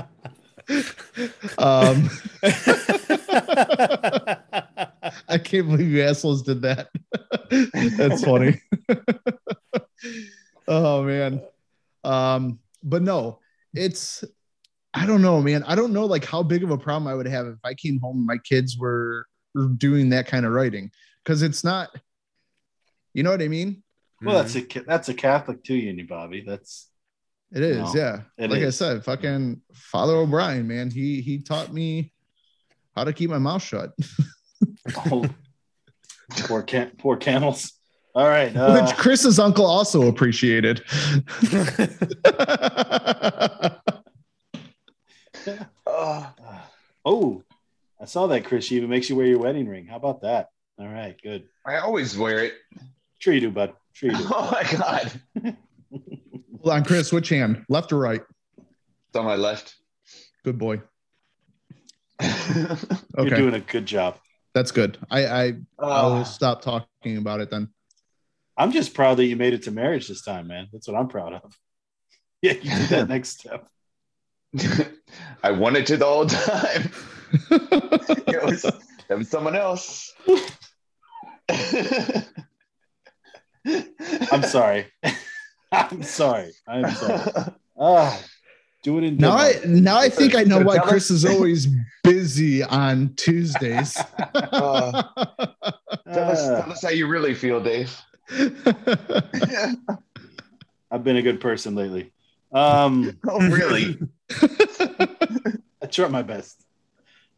Um I can't believe you assholes did that. [LAUGHS] That's funny. [LAUGHS] oh man. Um, but no, it's I don't know, man. I don't know like how big of a problem I would have if I came home and my kids were were doing that kind of writing. Because it's not, you know what I mean?
well, that's a that's a Catholic to you, and Bobby. That's
It is, yeah.
it
like I said, fucking Father O'Brien, man. He he taught me how to keep my mouth shut. [LAUGHS]
oh, poor can poor camels. All right, [LAUGHS] uh,
Which Chris's uncle also appreciated.
Oh, [LAUGHS]
oh, I saw that, Chris. She even makes you wear your wedding ring. How about that? All right, good.
I always wear it.
Sure you do, bud. Sure you do. [LAUGHS]
Oh my god.
Hold on, Chris, which hand? Left or right?
It's on my left.
Good boy.
You're doing a good job.
That's good. I, I I'll
Oh,
stop talking about it then.
I'm just proud that you made it to marriage this time, man. That's what I'm proud of. [LAUGHS] Yeah, you did that [LAUGHS] next step. [LAUGHS]
I wanted to the whole time. it was it was someone else.
I'm sorry. I'm sorry. I'm sorry. Ah, do it in
now I now I think I know why Chris is always busy on Tuesdays. [LAUGHS]
Uh, tell, us, tell us how you really feel, Dave.
I've been a good person lately. Um,
oh, really?
I try my best.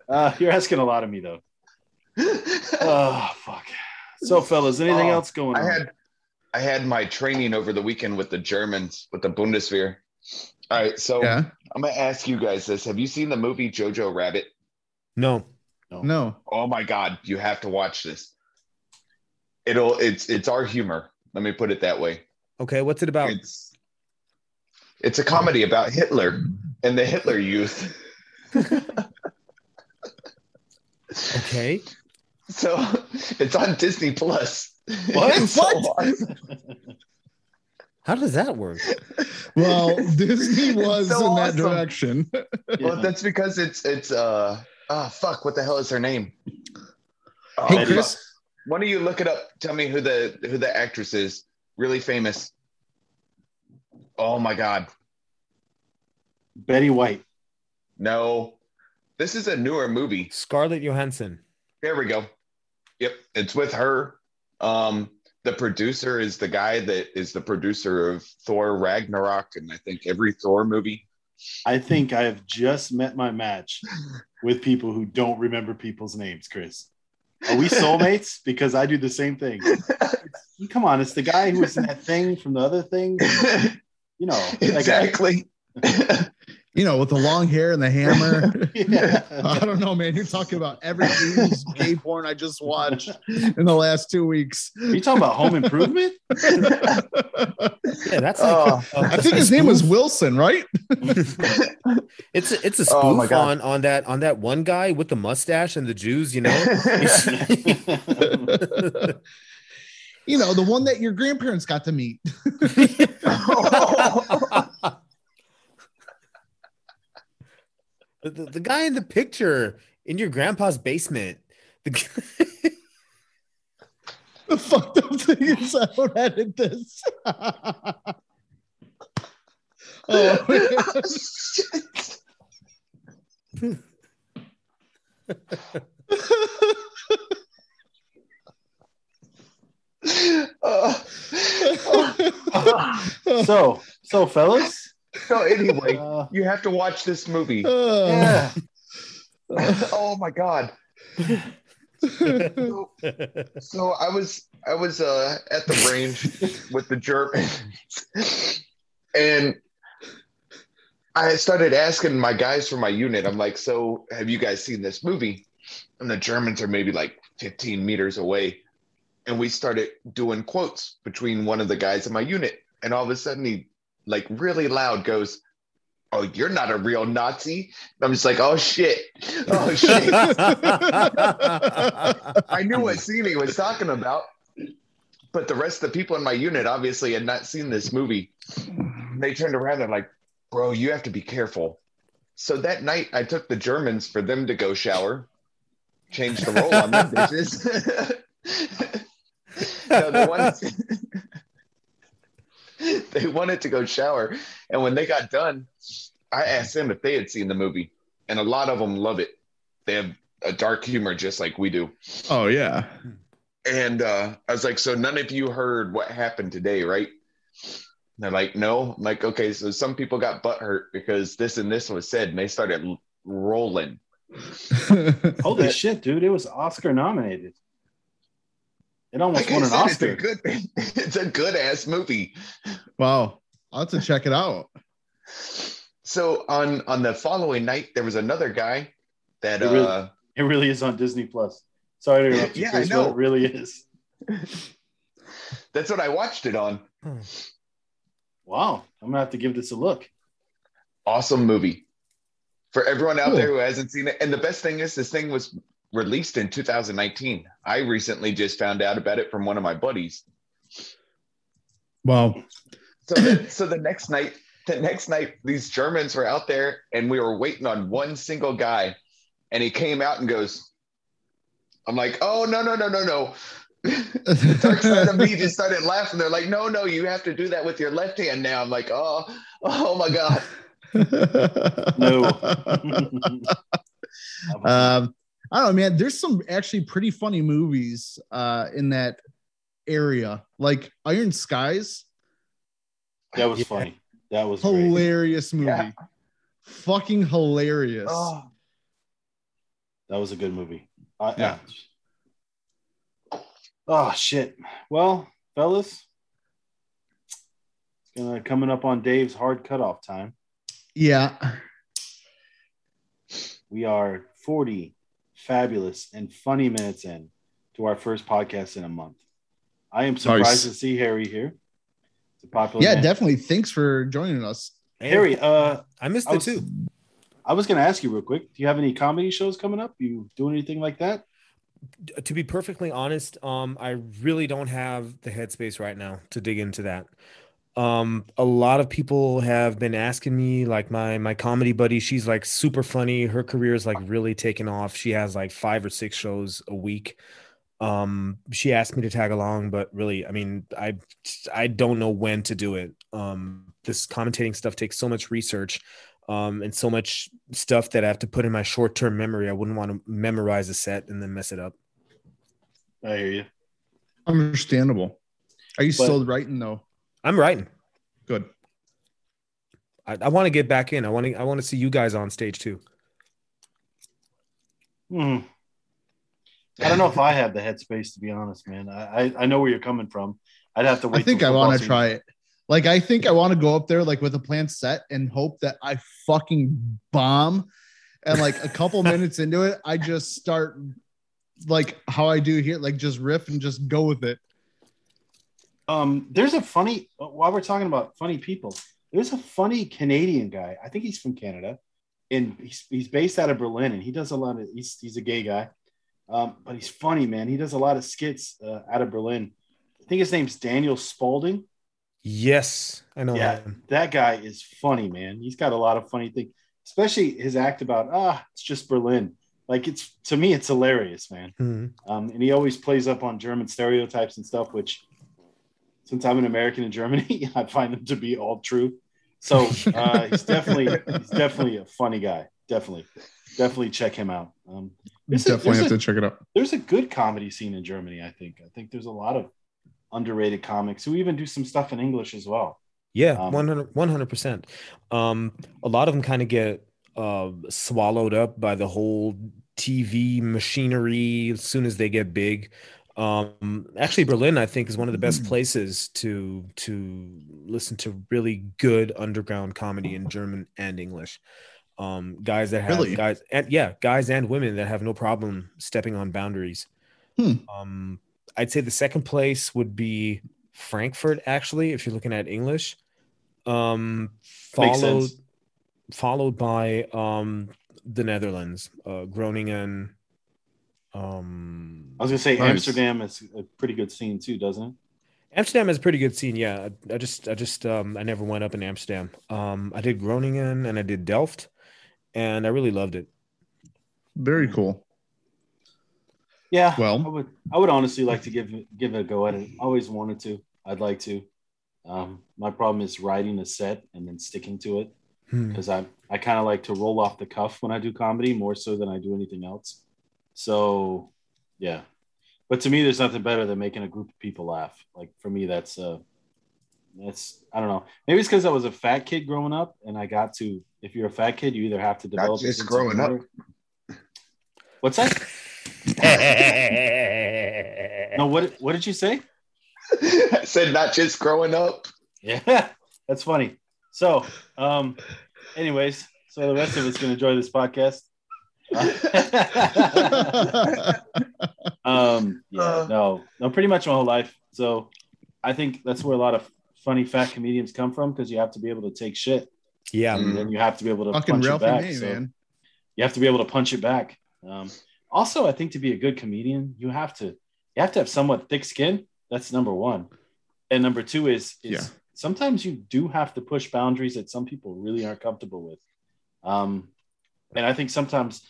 Uh, you're asking a lot of me though. [LAUGHS] Oh fuck. So, fellas, anything
Oh,
else going
I
on?
had I had my training over the weekend with the Germans with the Bundeswehr. All right, so
yeah.
I'm gonna ask you guys this: Have you seen the movie Jojo Rabbit?
No.
No.
Oh my God, you have to watch this. It'll it's it's our humor. Let me put it that way.
Okay, what's it about?
It's it's a comedy about Hitler and the Hitler youth. [LAUGHS]
Okay.
So it's on Disney Plus.
What?
It's so
What?
awesome.
How does that work? [LAUGHS]
Well, Disney was
So
in that direction.
Well,
Yeah.
that's because it's it's uh oh fuck, what the hell is her name? Oh,
Hey,
Betty.
Chris.
Why don't you look it up? Tell me who the who the actress is. Really famous. Oh my god.
Betty White.
No. This is a newer movie.
Scarlett Johansson.
There we go. Yep, it's with her. Um the producer is the guy that is the producer of Thor Ragnarok and I think every Thor movie.
I think I have just met my match with people who don't remember people's names, Chris. Are we soulmates? [LAUGHS] Because I do the same thing. Come on, it's the guy who was in that thing from the other thing. You know,
exactly. [LAUGHS]
You know, with the long hair and the hammer.
Yeah. [LAUGHS] [LAUGHS]
I don't know, man. You're talking about every 80s gay porn I just watched in the last two weeks.
Are you talking about Home Improvement?
Yeah, that's like
Oh.
a-
I
a
think his name was. Wilson, right? [LAUGHS]
It's a, it's a
Oh,
spoof
God.
on on that on that one guy with the mustache and the Jews, you know.
You know, the one that your grandparents got to meet.
The, the, the guy in the picture in your grandpa's basement. The, g- [LAUGHS]
The fucked up thing is I don't edit this. [LAUGHS] [LAUGHS] oh,
Shit. Uh,
so, so fellas, [LAUGHS]
so anyway,
uh,
you have to watch this movie.
yeah, [LAUGHS]
oh my god. So, so I was I was uh at the range with the Germans and I started asking my guys from my unit, I'm like, so have you guys seen this movie? And the Germans are maybe like 15 meters away. And we started doing quotes between one of the guys in my unit. And all of a sudden he like really loud goes, Oh, you're not a real Nazi. I'm just like, oh shit. Oh [LAUGHS] shit. I knew what scene he was talking about, but the rest of the people in my unit obviously had not seen this movie. They turned around and like, bro, you have to be careful. So that night, I took the Germans for them to go shower, change the roll on them dishes. no, they wanted, [LAUGHS] they wanted to go shower, and when they got done, I asked them if they had seen the movie, and a lot of them love it. They have a dark humor just like we do.
oh yeah.
And uh, I was like, so none of you heard what happened today, right? And they're like, no. I'm like, okay, so some people got butt hurt because this and this was said, and they started rolling. [LAUGHS]
holy shit, dude! It was Oscar nominated. It almost
Like
won an
said,
Oscar.
It's a good, [LAUGHS] it's a good ass movie.
wow. I'll have to check it out.
So on on the following night, there was another guy that
It really-
uh,
It really is on Disney Plus. Sorry to interrupt you,
Yeah, I know.
but it really is.
that's what I watched it on.
Wow, I'm gonna have to give this a look.
Awesome movie for everyone out
Cool.
there who hasn't seen it. And the best thing is, this thing was released in 2019. I recently just found out about it from one of my buddies.
Wow.
So the, [COUGHS] so the next night the next night, these Germans were out there and we were waiting on one single guy. And he came out and goes, I'm like, oh, no, no, no, no, no. [LAUGHS] the dark side of me just started laughing. They're like, no, no, you have to do that with your left hand now. I'm like, oh, oh my God. [LAUGHS]
No. [LAUGHS]
um, I don't know, man. There's some actually pretty funny movies uh, in that area, like Iron Skies.
that was
Yeah.
funny. That was great.
Hilarious movie.
Yeah.
Fucking hilarious.
Oh,
That was a good movie. I-
Yeah.
Oh shit. Well, fellas, it's gonna coming up on Dave's hard cutoff time.
Yeah.
We are 40 fabulous and funny minutes in to our first podcast in a month. I am surprised
Nice.
to see Harry here. It's a popular
Yeah,
man.
definitely. Thanks for joining us.
Harry, uh,
I missed
I
it too.
I was gonna ask you real quick. Do you have any comedy shows coming up? You doing anything like that?
to be perfectly honest, um, I really don't have the headspace right now to dig into that. Um, a lot of people have been asking me, like my my comedy buddy, she's like super funny. Her career is like really taken off. She has like five or six shows a week. Um, she asked me to tag along, but really, I mean, I I don't know when to do it. Um, this commentating stuff takes so much research. Um, and so much stuff that I have to put in my short-term memory. I wouldn't want to memorize a set and then mess it up.
I hear you.
Understandable. Are you
But-
still writing though?
I'm writing.
Good.
I, I want to get back in. I want to. I want to see you guys on stage too.
Hmm. I don't know if I have the headspace to be honest, man. I I, I know where you're coming from. I'd have to wait.
I think I want to try it. Like I think I want to go up there like with a plan set and hope that I fucking bomb. And like a couple [LAUGHS] minutes into it, I just start like how I do here, like just riff and just go with it.
Um, there's a funny while we're talking about funny people. There's a funny Canadian guy. I think he's from Canada, and he's he's based out of Berlin, and he does a lot of. He's he's a gay guy, um, but he's funny, man. He does a lot of skits uh, out of Berlin. I think his name's Daniel Spaulding.
Yes, I know.
Yeah,
him.
that guy is funny, man. He's got a lot of funny things, especially his act about ah, it's just Berlin. Like it's to me, it's hilarious, man.
Mhm.
Um, and he always plays up on German stereotypes and stuff, which since I'm an American in Germany, [LAUGHS] I find them to be all true. So uh, he's definitely he's definitely a funny guy. Definitely, definitely check him out. Um, there's a-
Definitely have
a-
to check it out.
there's a good comedy scene in Germany. I think. I think there's a lot of underrated comics who even do some stuff in English as well.
Yeah,
Um,
100 percent. Um, a lot of them kind of get uh, swallowed up by the whole TV machinery as soon as they get big. Um, actually, Berlin, I think, is one of the best places to to listen to really good underground comedy in [LAUGHS] German and English. Um, guys that have
Really?
guys and yeah, guys and women that have no problem stepping on boundaries.
Hmm.
Um, I'd say the second place would be Frankfurt, actually, if you're looking at English. Um, followed followed by um the Netherlands, uh, Groningen. Um,
I was gonna say
Nice.
Amsterdam is a pretty good scene too, doesn't it?
Amsterdam is a pretty good scene. Yeah, I, I just, I just, um, I never went up in Amsterdam. Um, I did Groningen and I did Delft, and I really loved it.
Very cool.
Yeah.
Well-
I would I would honestly like to give give it a go at it. I always wanted to. I'd like to. Um, my problem is writing a set and then sticking to it
Hmm.
because I I kind of like to roll off the cuff when I do comedy more so than I do anything else. So yeah. But to me, there's nothing better than making a group of people laugh. Like for me, that's uh that's I don't know. Maybe it's because I was a fat kid growing up and I got to if you're a fat kid, you either have to develop a
just growing up.
What's that? [LAUGHS] No, what what did you say? [LAUGHS]
I said not just growing up.
Yeah, [LAUGHS] that's funny. So, um, anyways, so the rest of us can enjoy this podcast. [LAUGHS] um, yeah,
Uh.
no, no, pretty much my whole life. So, I think that's where a lot of funny fat comedians come from because you have to be able to take shit,
Yeah,
and then you have to be able to
Fucking
punch it back.
May,
so
man.
you have to be able to punch it back. Um, also, I think to be a good comedian, you have to you have to have somewhat thick skin. That's number one, and number two is is
Yeah.
sometimes you do have to push boundaries that some people really aren't comfortable with. Um, and I think sometimes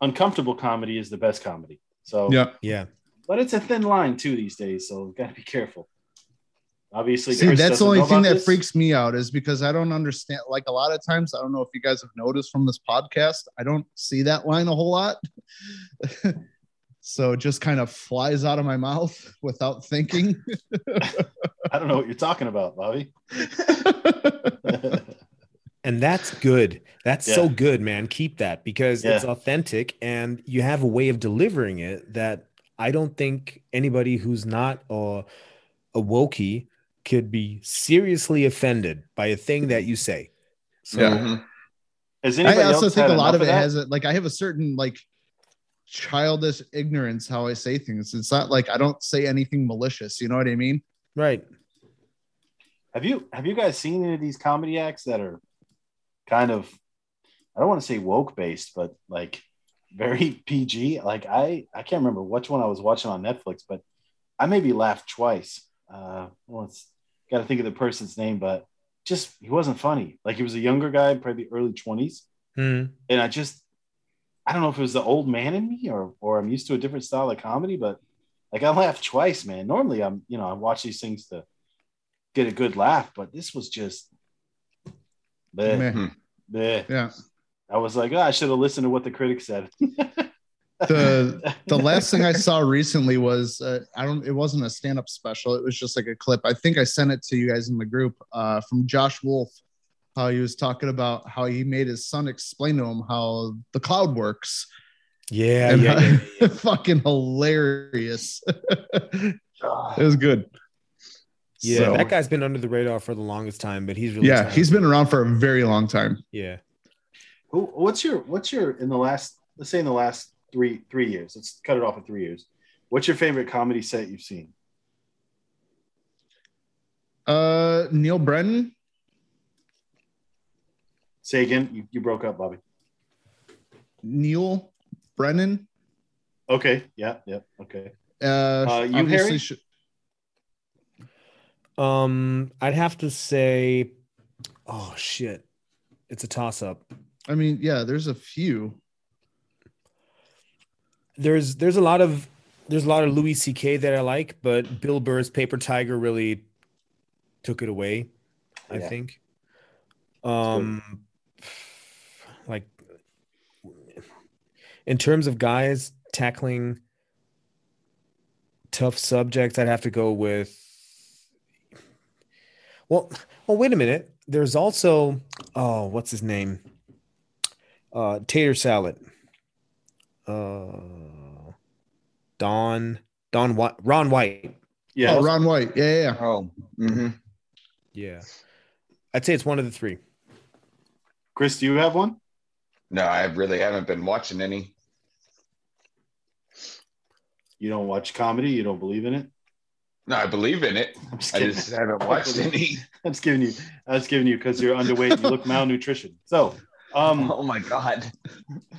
uncomfortable comedy is the best comedy. So
Yeah.
Yeah.
but it's a thin line too these days, so got to be careful. Obviously,
See,
Chris
that's the only thing that
this.
freaks me out is because I don't understand. Like a lot of times, I don't know if you guys have noticed from this podcast, I don't see that line a whole lot. [LAUGHS] so it just kind of flies out of my mouth [LAUGHS] without thinking. [LAUGHS]
I don't know what you're talking about, Bobby.
And that's good. That's so good, man. Keep that because it's authentic and you have a way of delivering it that I don't think anybody who's not a, a wokey could be seriously offended by a thing that you say. So
Yeah.
Mhm.
Has
I also
else
think a lot
enough
of it
that?
has it. Like I have a certain like childish ignorance how I say things. It's not like I don't say anything malicious. You know what I mean?
right.
Have you have you guys seen any of these comedy acts that are kind of I don't want to say woke based, but like very [LAUGHS] PG? Like I I can't remember which one I was watching on Netflix, but I maybe laughed twice. Uh, well, it's got to think of the person's name, but just he wasn't funny. Like he was a younger guy, probably early twenties,
Hmm.
and I just I don't know if it was the old man in me or or I'm used to a different style of comedy, but like I laughed twice, man. Normally I'm you know I watch these things to get a good laugh, but this was just bleh,
Meh.
bleh.
Yeah.
I was like, oh, I should have listened to what the critics said. [LAUGHS]
The the last thing I saw recently was uh, I don't it wasn't a stand up special. It was just like a clip. I think I sent it to you guys in the group uh, from Josh Wolf. How he was talking about how he made his son explain to him how the cloud works.
Yeah,
And
yeah, yeah, [LAUGHS] yeah.
fucking hilarious. [LAUGHS] it was good.
Yeah,
So,
that guy's been under the radar for the longest time, but he's really
yeah,
talented.
he's been around for a very long time.
yeah.
Who, what's your what's your in the last let's say in the last three three years? Let's cut it off at three years. What's your favorite comedy set you've seen?
Uh, Neal Brennan.
Say again. You, you broke up, Bobby.
Neal Brennan.
Okay. Yeah. Yeah. Okay.
Uh,
Uh, you,
obviously
Harry?
sh-
Um, I'd have to say, oh shit, it's a toss up.
I mean, yeah, there's a few.
There's there's a lot of there's a lot of Louis C.K. that I like, but Bill Burr's Paper Tiger really took it away. I
Yeah.
think. Um, like in terms of guys tackling tough subjects, I'd have to go with. Well, well, wait a minute. There's also, oh, what's his name? Uh, Tater Salad. Uh, Don, Don, White, Ron White.
Yeah.
Oh, Ron White. Yeah, yeah, yeah.
Oh, mhm.
Yeah, I'd say it's one of the three.
Chris, do you have one?
no, I really haven't been watching any.
You don't watch comedy. You don't believe in it.
No, I believe in it.
I'm just
I just haven't watched [LAUGHS] any.
I'm just giving you. I was giving you because you're underweight. and You look malnutrition. So, um, [LAUGHS]
oh my god.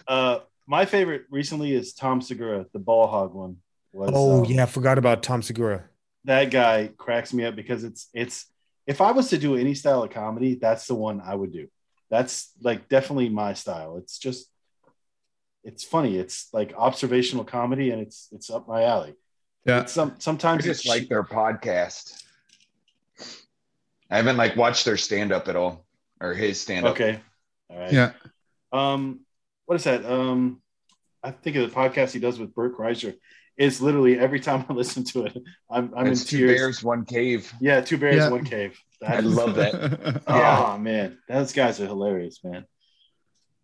uh, my favorite recently is Tom Segura, the ball hog one. Was,
Oh
um,
yeah, I forgot about Tom Segura.
that guy cracks me up because it's it's if I was to do any style of comedy, that's the one I would do. That's like definitely my style. It's just it's funny. It's like observational comedy and it's it's up my alley.
Yeah.
It's some
I
sometimes
just
it's
like their podcast. I haven't like watched their stand up at all or his stand up.
okay. All right.
Yeah.
Um what is that? Um I think of the podcast he does with Burt Kreischer. It's literally every time I [LAUGHS] listen to it, I'm I'm
It's
in
two
tears.
bears, one cave.
Yeah, two bears,
Yeah.
one cave. [LAUGHS]
I
That-
love that. [LAUGHS]
Oh man, those guys are hilarious, man.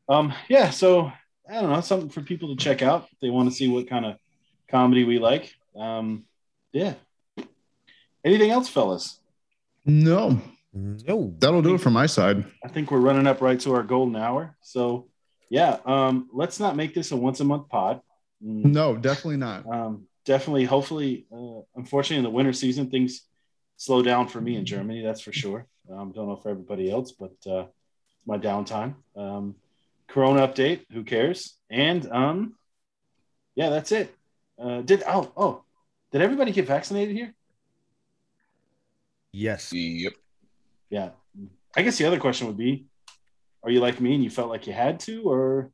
Um, yeah, so I don't know, something for people to check out if they want to see what kind of comedy we like. Um, yeah. Anything else, fellas?
no,
No,
that'll do it from my side.
I think we're running up right to our golden hour. So yeah, um, let's not make this a once a month pod. Mm,
No, definitely not.
um, definitely, hopefully, uh, unfortunately, in the winter season, things slow down for me in Germany. That's for sure. Um, don't know for everybody else, but uh, my downtime. Um, Corona update. Who cares? And um, yeah, that's it. Uh, did oh oh, did everybody get vaccinated here?
yes,
Yep.
yeah. I guess the other question would be, are you like me and you felt like you had to, or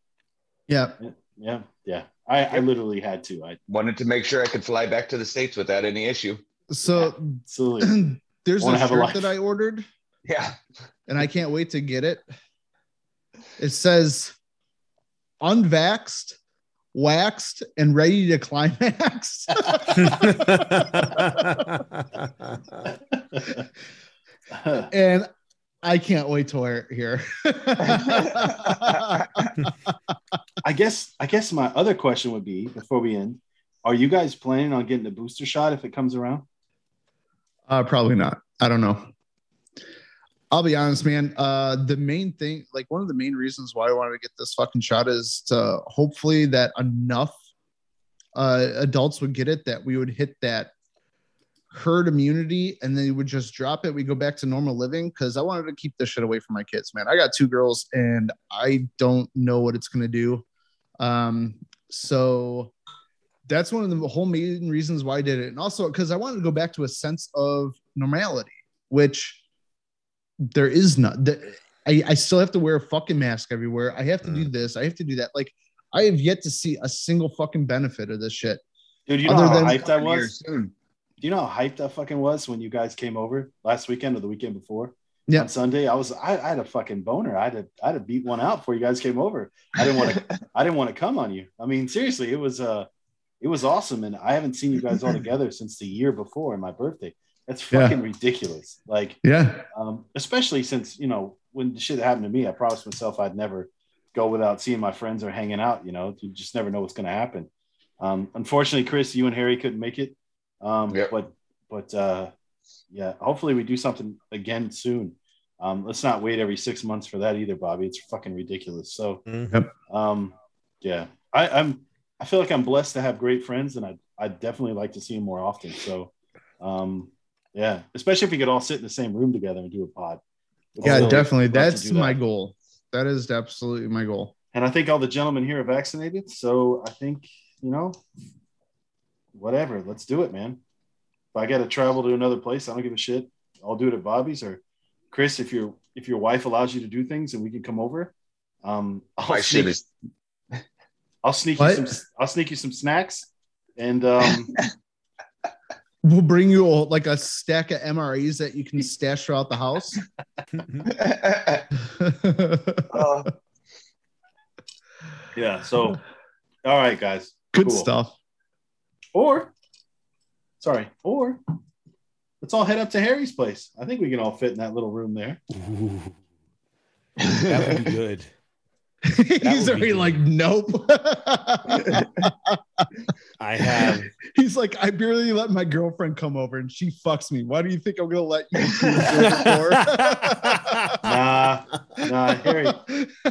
Yeah.
yeah, yeah. I, I literally had to. I
Wanted to make sure I could fly back to the states without any issue.
So
absolutely. [CLEARS THROAT]
there's
Wanna
a
have a
shirt
life.
that I ordered,
Yeah.
and I can't wait to get it. It says unvaxxed, waxed, and ready to climax. [LAUGHS] and I can't wait to wear it here. [LAUGHS]
I guess I guess my other question would be before we end, are you guys planning on getting the booster shot if it comes around?
uh, probably not. I don't know. I'll be honest, man. Uh, the main thing, like one of the main reasons why I wanted to get this fucking shot is to hopefully that enough uh, adults would get it that we would hit that herd immunity and then would just drop it. We go back to normal living because I wanted to keep this shit away from my kids, man. I got two girls and I don't know what it's gonna do. Um, so that's one of the whole main reasons why I did it, and also because I wanted to go back to a sense of normality, which there is not. The, I, I still have to wear a fucking mask everywhere. I have to do this. I have to do that. Like I have yet to see a single fucking benefit of this shit.
Dude, you know how hyped I was?
soon.
Do you know how hyped I fucking was when you guys came over last weekend or the weekend before?
Yeah.
On Sunday, I was I, I had a fucking boner. I had to I had to beat one out before you guys came over. I didn't want to [LAUGHS] I didn't want to come on you. I mean, seriously, it was uh it was awesome. And I haven't seen you guys all [CLEARS THROAT] together since the year before and my birthday. That's
Yeah.
fucking ridiculous. Like
Yeah.
um, especially since you know when the shit happened to me, I promised myself I'd never go without seeing my friends or hanging out. You know, you just never know what's going to happen. Um, unfortunately, Chris, you and Harry couldn't make it, um,
Yep.
but but uh, yeah, hopefully we do something again soon. Um, let's not wait every six months for that either, Bobby. It's fucking ridiculous. So
Mhm.
um, yeah, I, I'm I feel like I'm blessed to have great friends, and I I definitely like to see them more often. So um, yeah, especially if we could all sit in the same room together and do a pod. Would
Yeah,
really
definitely. That's
do that.
my goal. That is absolutely my goal.
And I think all the gentlemen here are vaccinated, so I think you know, whatever. Let's do it, man. If I got to travel to another place, I don't give a shit. I'll do it at Bobby's or Chris. If your if your wife allows you to do things and we can come over, um, I'll
My shit
sneak,
is
I'll sneak
What?
you some. I'll sneak you some snacks, and um, [LAUGHS]
We'll bring you a, like a stack of MREs that you can stash throughout the house. [LAUGHS] [LAUGHS]
Uh,
yeah. So, all right, guys.
Good
Cool.
stuff.
Or, sorry, or let's all head up to Harry's place. I think we can all fit in that little room there.
Ooh, that would be good. [LAUGHS] [LAUGHS]
He's
would be
already like, nope. [LAUGHS]
I have
He's like, I barely let my girlfriend come over and she fucks me. Why do you think I'm gonna let you two do it? [LAUGHS]
Nah, nah, Harry,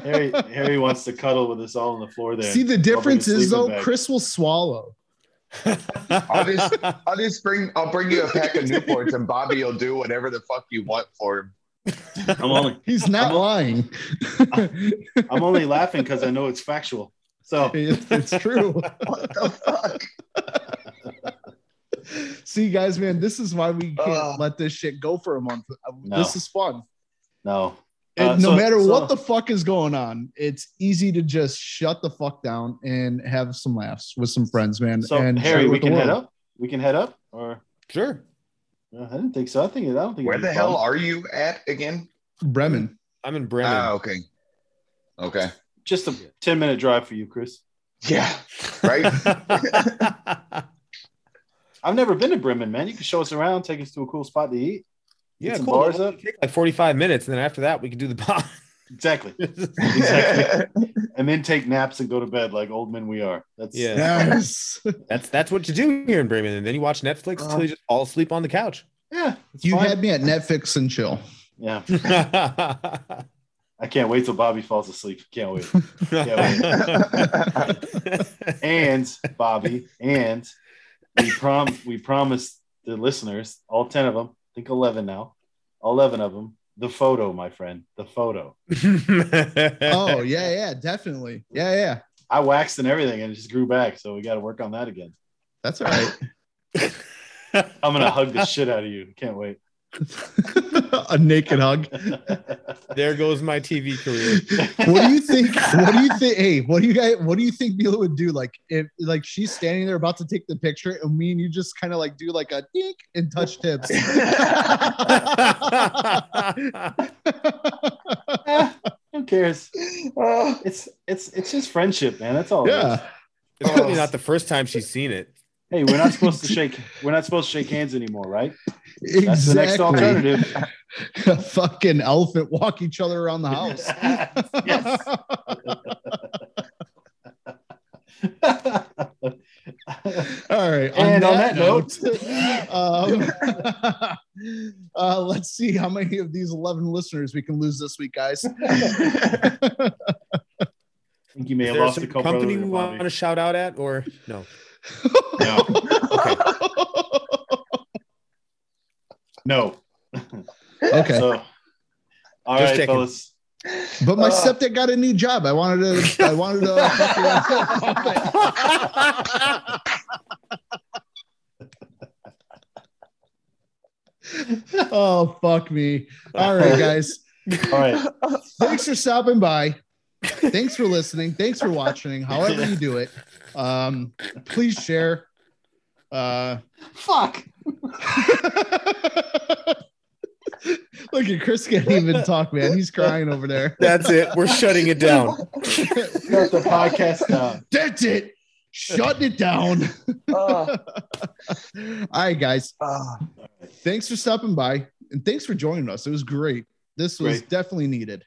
Harry, Harry wants to cuddle with us all on the floor there.
See, the difference
I'll bring a
is though,
bag.
Chris will swallow.
I'll just I'll just bring I'll bring you a pack of Newports and Bobby will do whatever the fuck you want for him.
I'm only, [LAUGHS]
He's not
I'm-
lying. [LAUGHS]
I'm only laughing because I know it's factual. So [LAUGHS]
It- it's true.
What the fuck?
See, guys, man, this is why we can't
Uh.
let this shit go for a month.
No.
This is fun.
no,
And
Uh,
no
so-
matter
so-
what the fuck is going on, it's easy to just shut the fuck down and have some laughs with some friends, man.
so
and
Harry, we
with the
can head up. We can head up, or
sure.
Uh, I didn't think so. I think I don't think.
Where
it'd be
the hell are you at again?
Bremen.
I'm in Bremen.
Ah, okay. Okay.
Just a ten minute drive for you, Chris.
Yeah. [LAUGHS] Right? [LAUGHS]
I've never been to Bremen, man. You can show us around, take us to a cool spot to eat.
yeah, cool.
bars up.
take like 45 minutes, and then after that, we can do the pod.
Exactly, [LAUGHS] exactly. [LAUGHS] and then take naps and go to bed like old men we are. That's
Yeah.
Yes. [LAUGHS]
That's that's what you do here in Bremen, and then you watch Netflix
Uh,
until you just fall asleep on the couch.
yeah.
You
fine.
had me at Netflix and chill.
yeah.
yeah,
I can't wait till Bobby falls asleep. Can't wait. and Bobby, and we prom we promised the listeners, all ten of them, I think eleven now, eleven of them, the photo, my friend, the photo. [LAUGHS]
Oh, yeah, yeah, definitely. Yeah, yeah.
I waxed and everything, and it just grew back. So we got to work on that again.
That's all right. [LAUGHS]
I'm gonna hug the shit out of you. Can't wait. [LAUGHS]
a naked hug.
There goes my TV career.
What do you think? What do you think? Hey, what do you guys? What do you think Mila would do? Like if like she's standing there about to take the picture, and me and you just kind of like do like a dink and touch tips. [LAUGHS]
Who cares?
Oh,
It's it's it's just friendship, man. That's all. it is.
yeah.
It's probably [LAUGHS] not the first time she's seen it.
Hey, we're not supposed to [LAUGHS] shake. We're not supposed to shake hands anymore, right?
Exactly.
That's the next alternative. [LAUGHS]
A fucking elephant walk each other around the house. [LAUGHS] Yes. All right.
And on that note,
um, uh, let's see how many of these 11 listeners we can lose this week, guys.
I think you may
Is
have lost a
certain
couple
company
earlier,
we want to shout out at, or no?
No. No.
okay.
So, all
Just
right,
checking.
fellas.
but my
Uh.
stepdad got a new job. I wanted to, I wanted to. [LAUGHS] oh, fuck me. All right, guys.
All right.
thanks for stopping by. Thanks for listening. Thanks for watching. However you do it, um, please share. Uh,
Fuck. [LAUGHS]
look at Chris can't even talk, man. He's crying over there.
That's it. We're shutting it down.
Shut the podcast down.
That's it. Shutting it down.
oh, [LAUGHS]
All right, guys.
oh.
Thanks for stopping by and thanks for joining us. It was great. This was
Great.
definitely needed.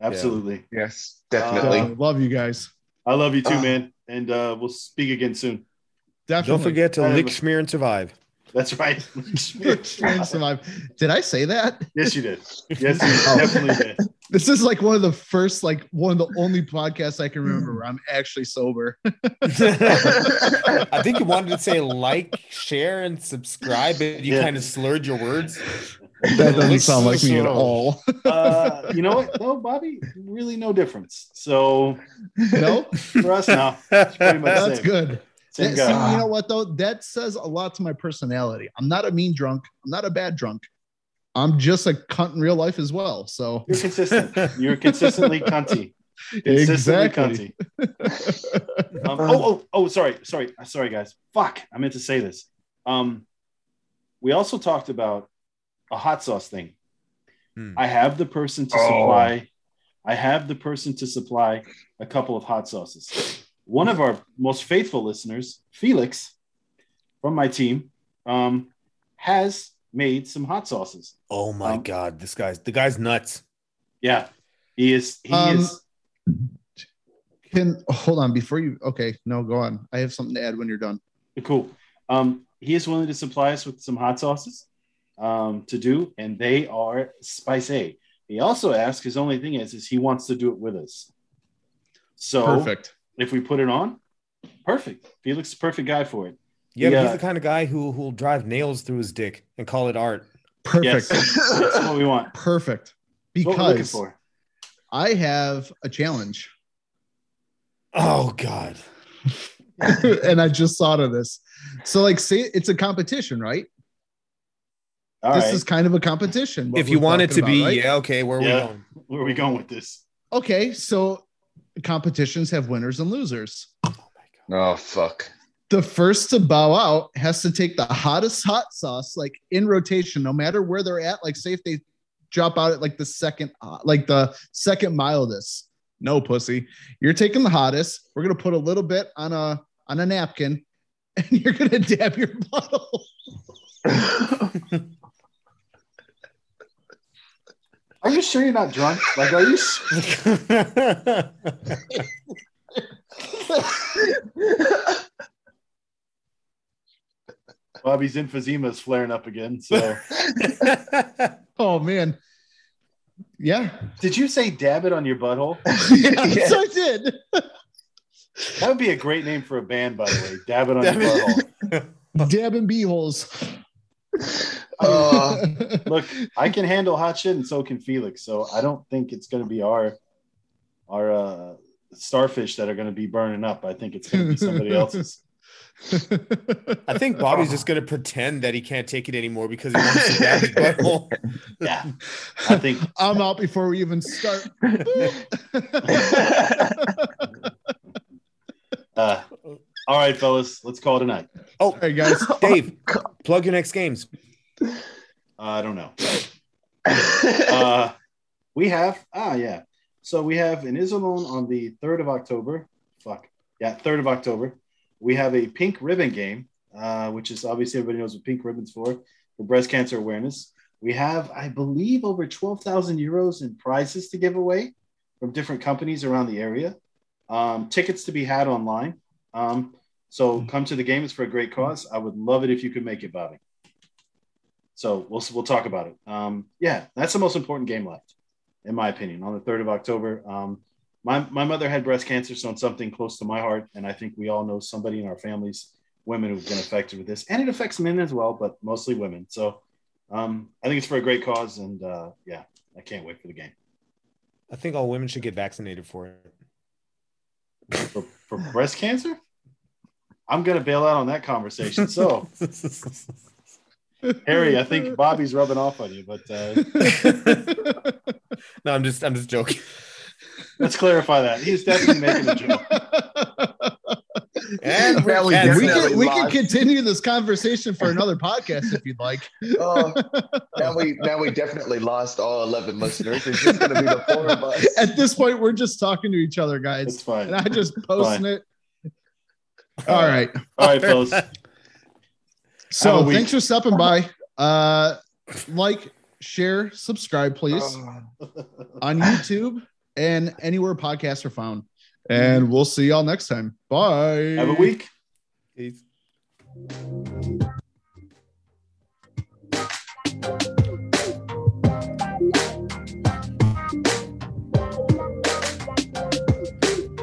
Absolutely.
yes,
Uh,
definitely.
love you guys.
I love you too,
Ah.
man. And uh, we'll speak again soon.
Definitely.
Don't forget to lick,
have-
smear, and survive.
That's right. [LAUGHS]
smear, and Survive. Did I say that?
yes, you did. Yes, you [LAUGHS] definitely did.
This is like one of the first, like one of the only podcasts I can remember where I'm actually sober. [LAUGHS]
I think you wanted to say like, share, and subscribe, but you
Yeah.
kind of slurred your words.
That doesn't sound like me at all.
Uh, you know what, though, Bobby? Really, no difference. So
No,
for us now, it's pretty much
that's
same.
good.
Same
That- see, you know what though? That says a lot to my personality. I'm not a mean drunk. I'm not a bad drunk. I'm just a cunt in real life as well. So
You're consistent. You're consistently cunty. Consistently
exactly.
Um, oh, oh, oh, sorry, sorry, sorry, guys. Fuck, I meant to say this. Um, we also talked about a hot sauce thing.
Hmm.
I have the person to
Oh.
supply. I have the person to supply a couple of hot sauces. One of our most faithful listeners, Felix, from my team, um, has made some hot sauces.
Oh my
Um,
god, this guy's the guy's nuts.
Yeah, he is. He
Um,
is.
Can hold on before you. Okay, no, go on. I have something to add when you're done.
Cool. Um, he is willing to supply us with some hot sauces um, to do, and they are Spice A. He also asked, his only thing is, is he wants to do it with us. So
Perfect.
if we put it on, perfect. Felix is the perfect guy for it.
Yeah, but
Yeah.
he's the kind of guy who who'll drive nails through his dick and call it art.
Perfect.
Yes, that's what we want.
Perfect.
That's what we're looking
Because
for.
I have a challenge.
Oh god. [LAUGHS]
and I just thought of this. So, like, say it's a competition, right?
All
this
right.
is kind of a competition.
if you want it to
talking
be,
right?
yeah, okay, where are
Yeah.
we going?
Where are we going with this?
Okay, so competitions have winners and losers.
oh fuck.
The first to bow out has to take the hottest hot sauce, like in rotation, no matter where they're at. Like, say if they drop out at like the second, uh, like the second mildest. No, pussy. You're taking the hottest. We're gonna put a little bit on a on a napkin, [LAUGHS] and you're gonna dab your [LAUGHS] bottle. [LAUGHS]
Are you sure you're not drunk? Like, are you? s- [LAUGHS] Bobby's emphysema is flaring up again. So, [LAUGHS]
Oh man. Yeah.
did you say dab it on your butthole? [LAUGHS]
yes, I did.
That would be a great name for a band, by the way. Dab it on
Dab
your
it-
butthole.
Dabbing beeholes.
Uh, [LAUGHS]
Look, I can handle hot shit, and so can Felix. So I don't think it's going to be our our uh, starfish that are going to be burning up. I think it's going to be somebody else's. [LAUGHS]
I think Bobby's just gonna pretend that he can't take it anymore because he wants to [LAUGHS] grab his butthole.
Yeah, I think
I'm out before we even start.
Uh, all right, fellas, let's call it a night.
Oh,
hey guys, [LAUGHS]
Dave, plug your next games.
Uh, I don't know. Uh, we have ah yeah. So we have in Iserlohn on the third of October. Fuck yeah, third of October. We have a pink ribbon game, uh, which is obviously everybody knows what pink ribbons for for breast cancer awareness. We have, I believe, over twelve thousand euros in prizes to give away from different companies around the area. Um, tickets to be had online. Um, so come to the game. It's for a great cause. I would love it if you could make it, Bobby. So we'll we'll talk about it. Um, yeah, that's the most important game left, in my opinion, on the third of October. Um, my my mother had breast cancer, so it's something close to my heart, and I think we all know somebody in our families, women who've been affected with this, and it affects men as well, but mostly women. So um, I think it's for a great cause, and uh, yeah, I can't wait for the game.
I think all women should get vaccinated for it.
For, for breast cancer, I'm gonna bail out on that conversation. So Harry, I think Bobby's rubbing off on you, but uh, [LAUGHS]
no, I'm just I'm just joking.
let's clarify that. He's definitely making a joke. [LAUGHS]
And
we
we're
we can we can continue this conversation for another podcast if you'd like.
Oh, now we now we definitely lost all eleven listeners. It's just gonna be the four of us.
At this point, we're just talking to each other, guys,
It's fine.
and I just posting
Fine.
it. All right.
All right, fellas. [LAUGHS]
So
a
thanks for stopping by. Uh, like, share, subscribe, please
Oh.
on YouTube and anywhere podcasts are found. And we'll see y'all next time. Bye.
Have a week.
Peace.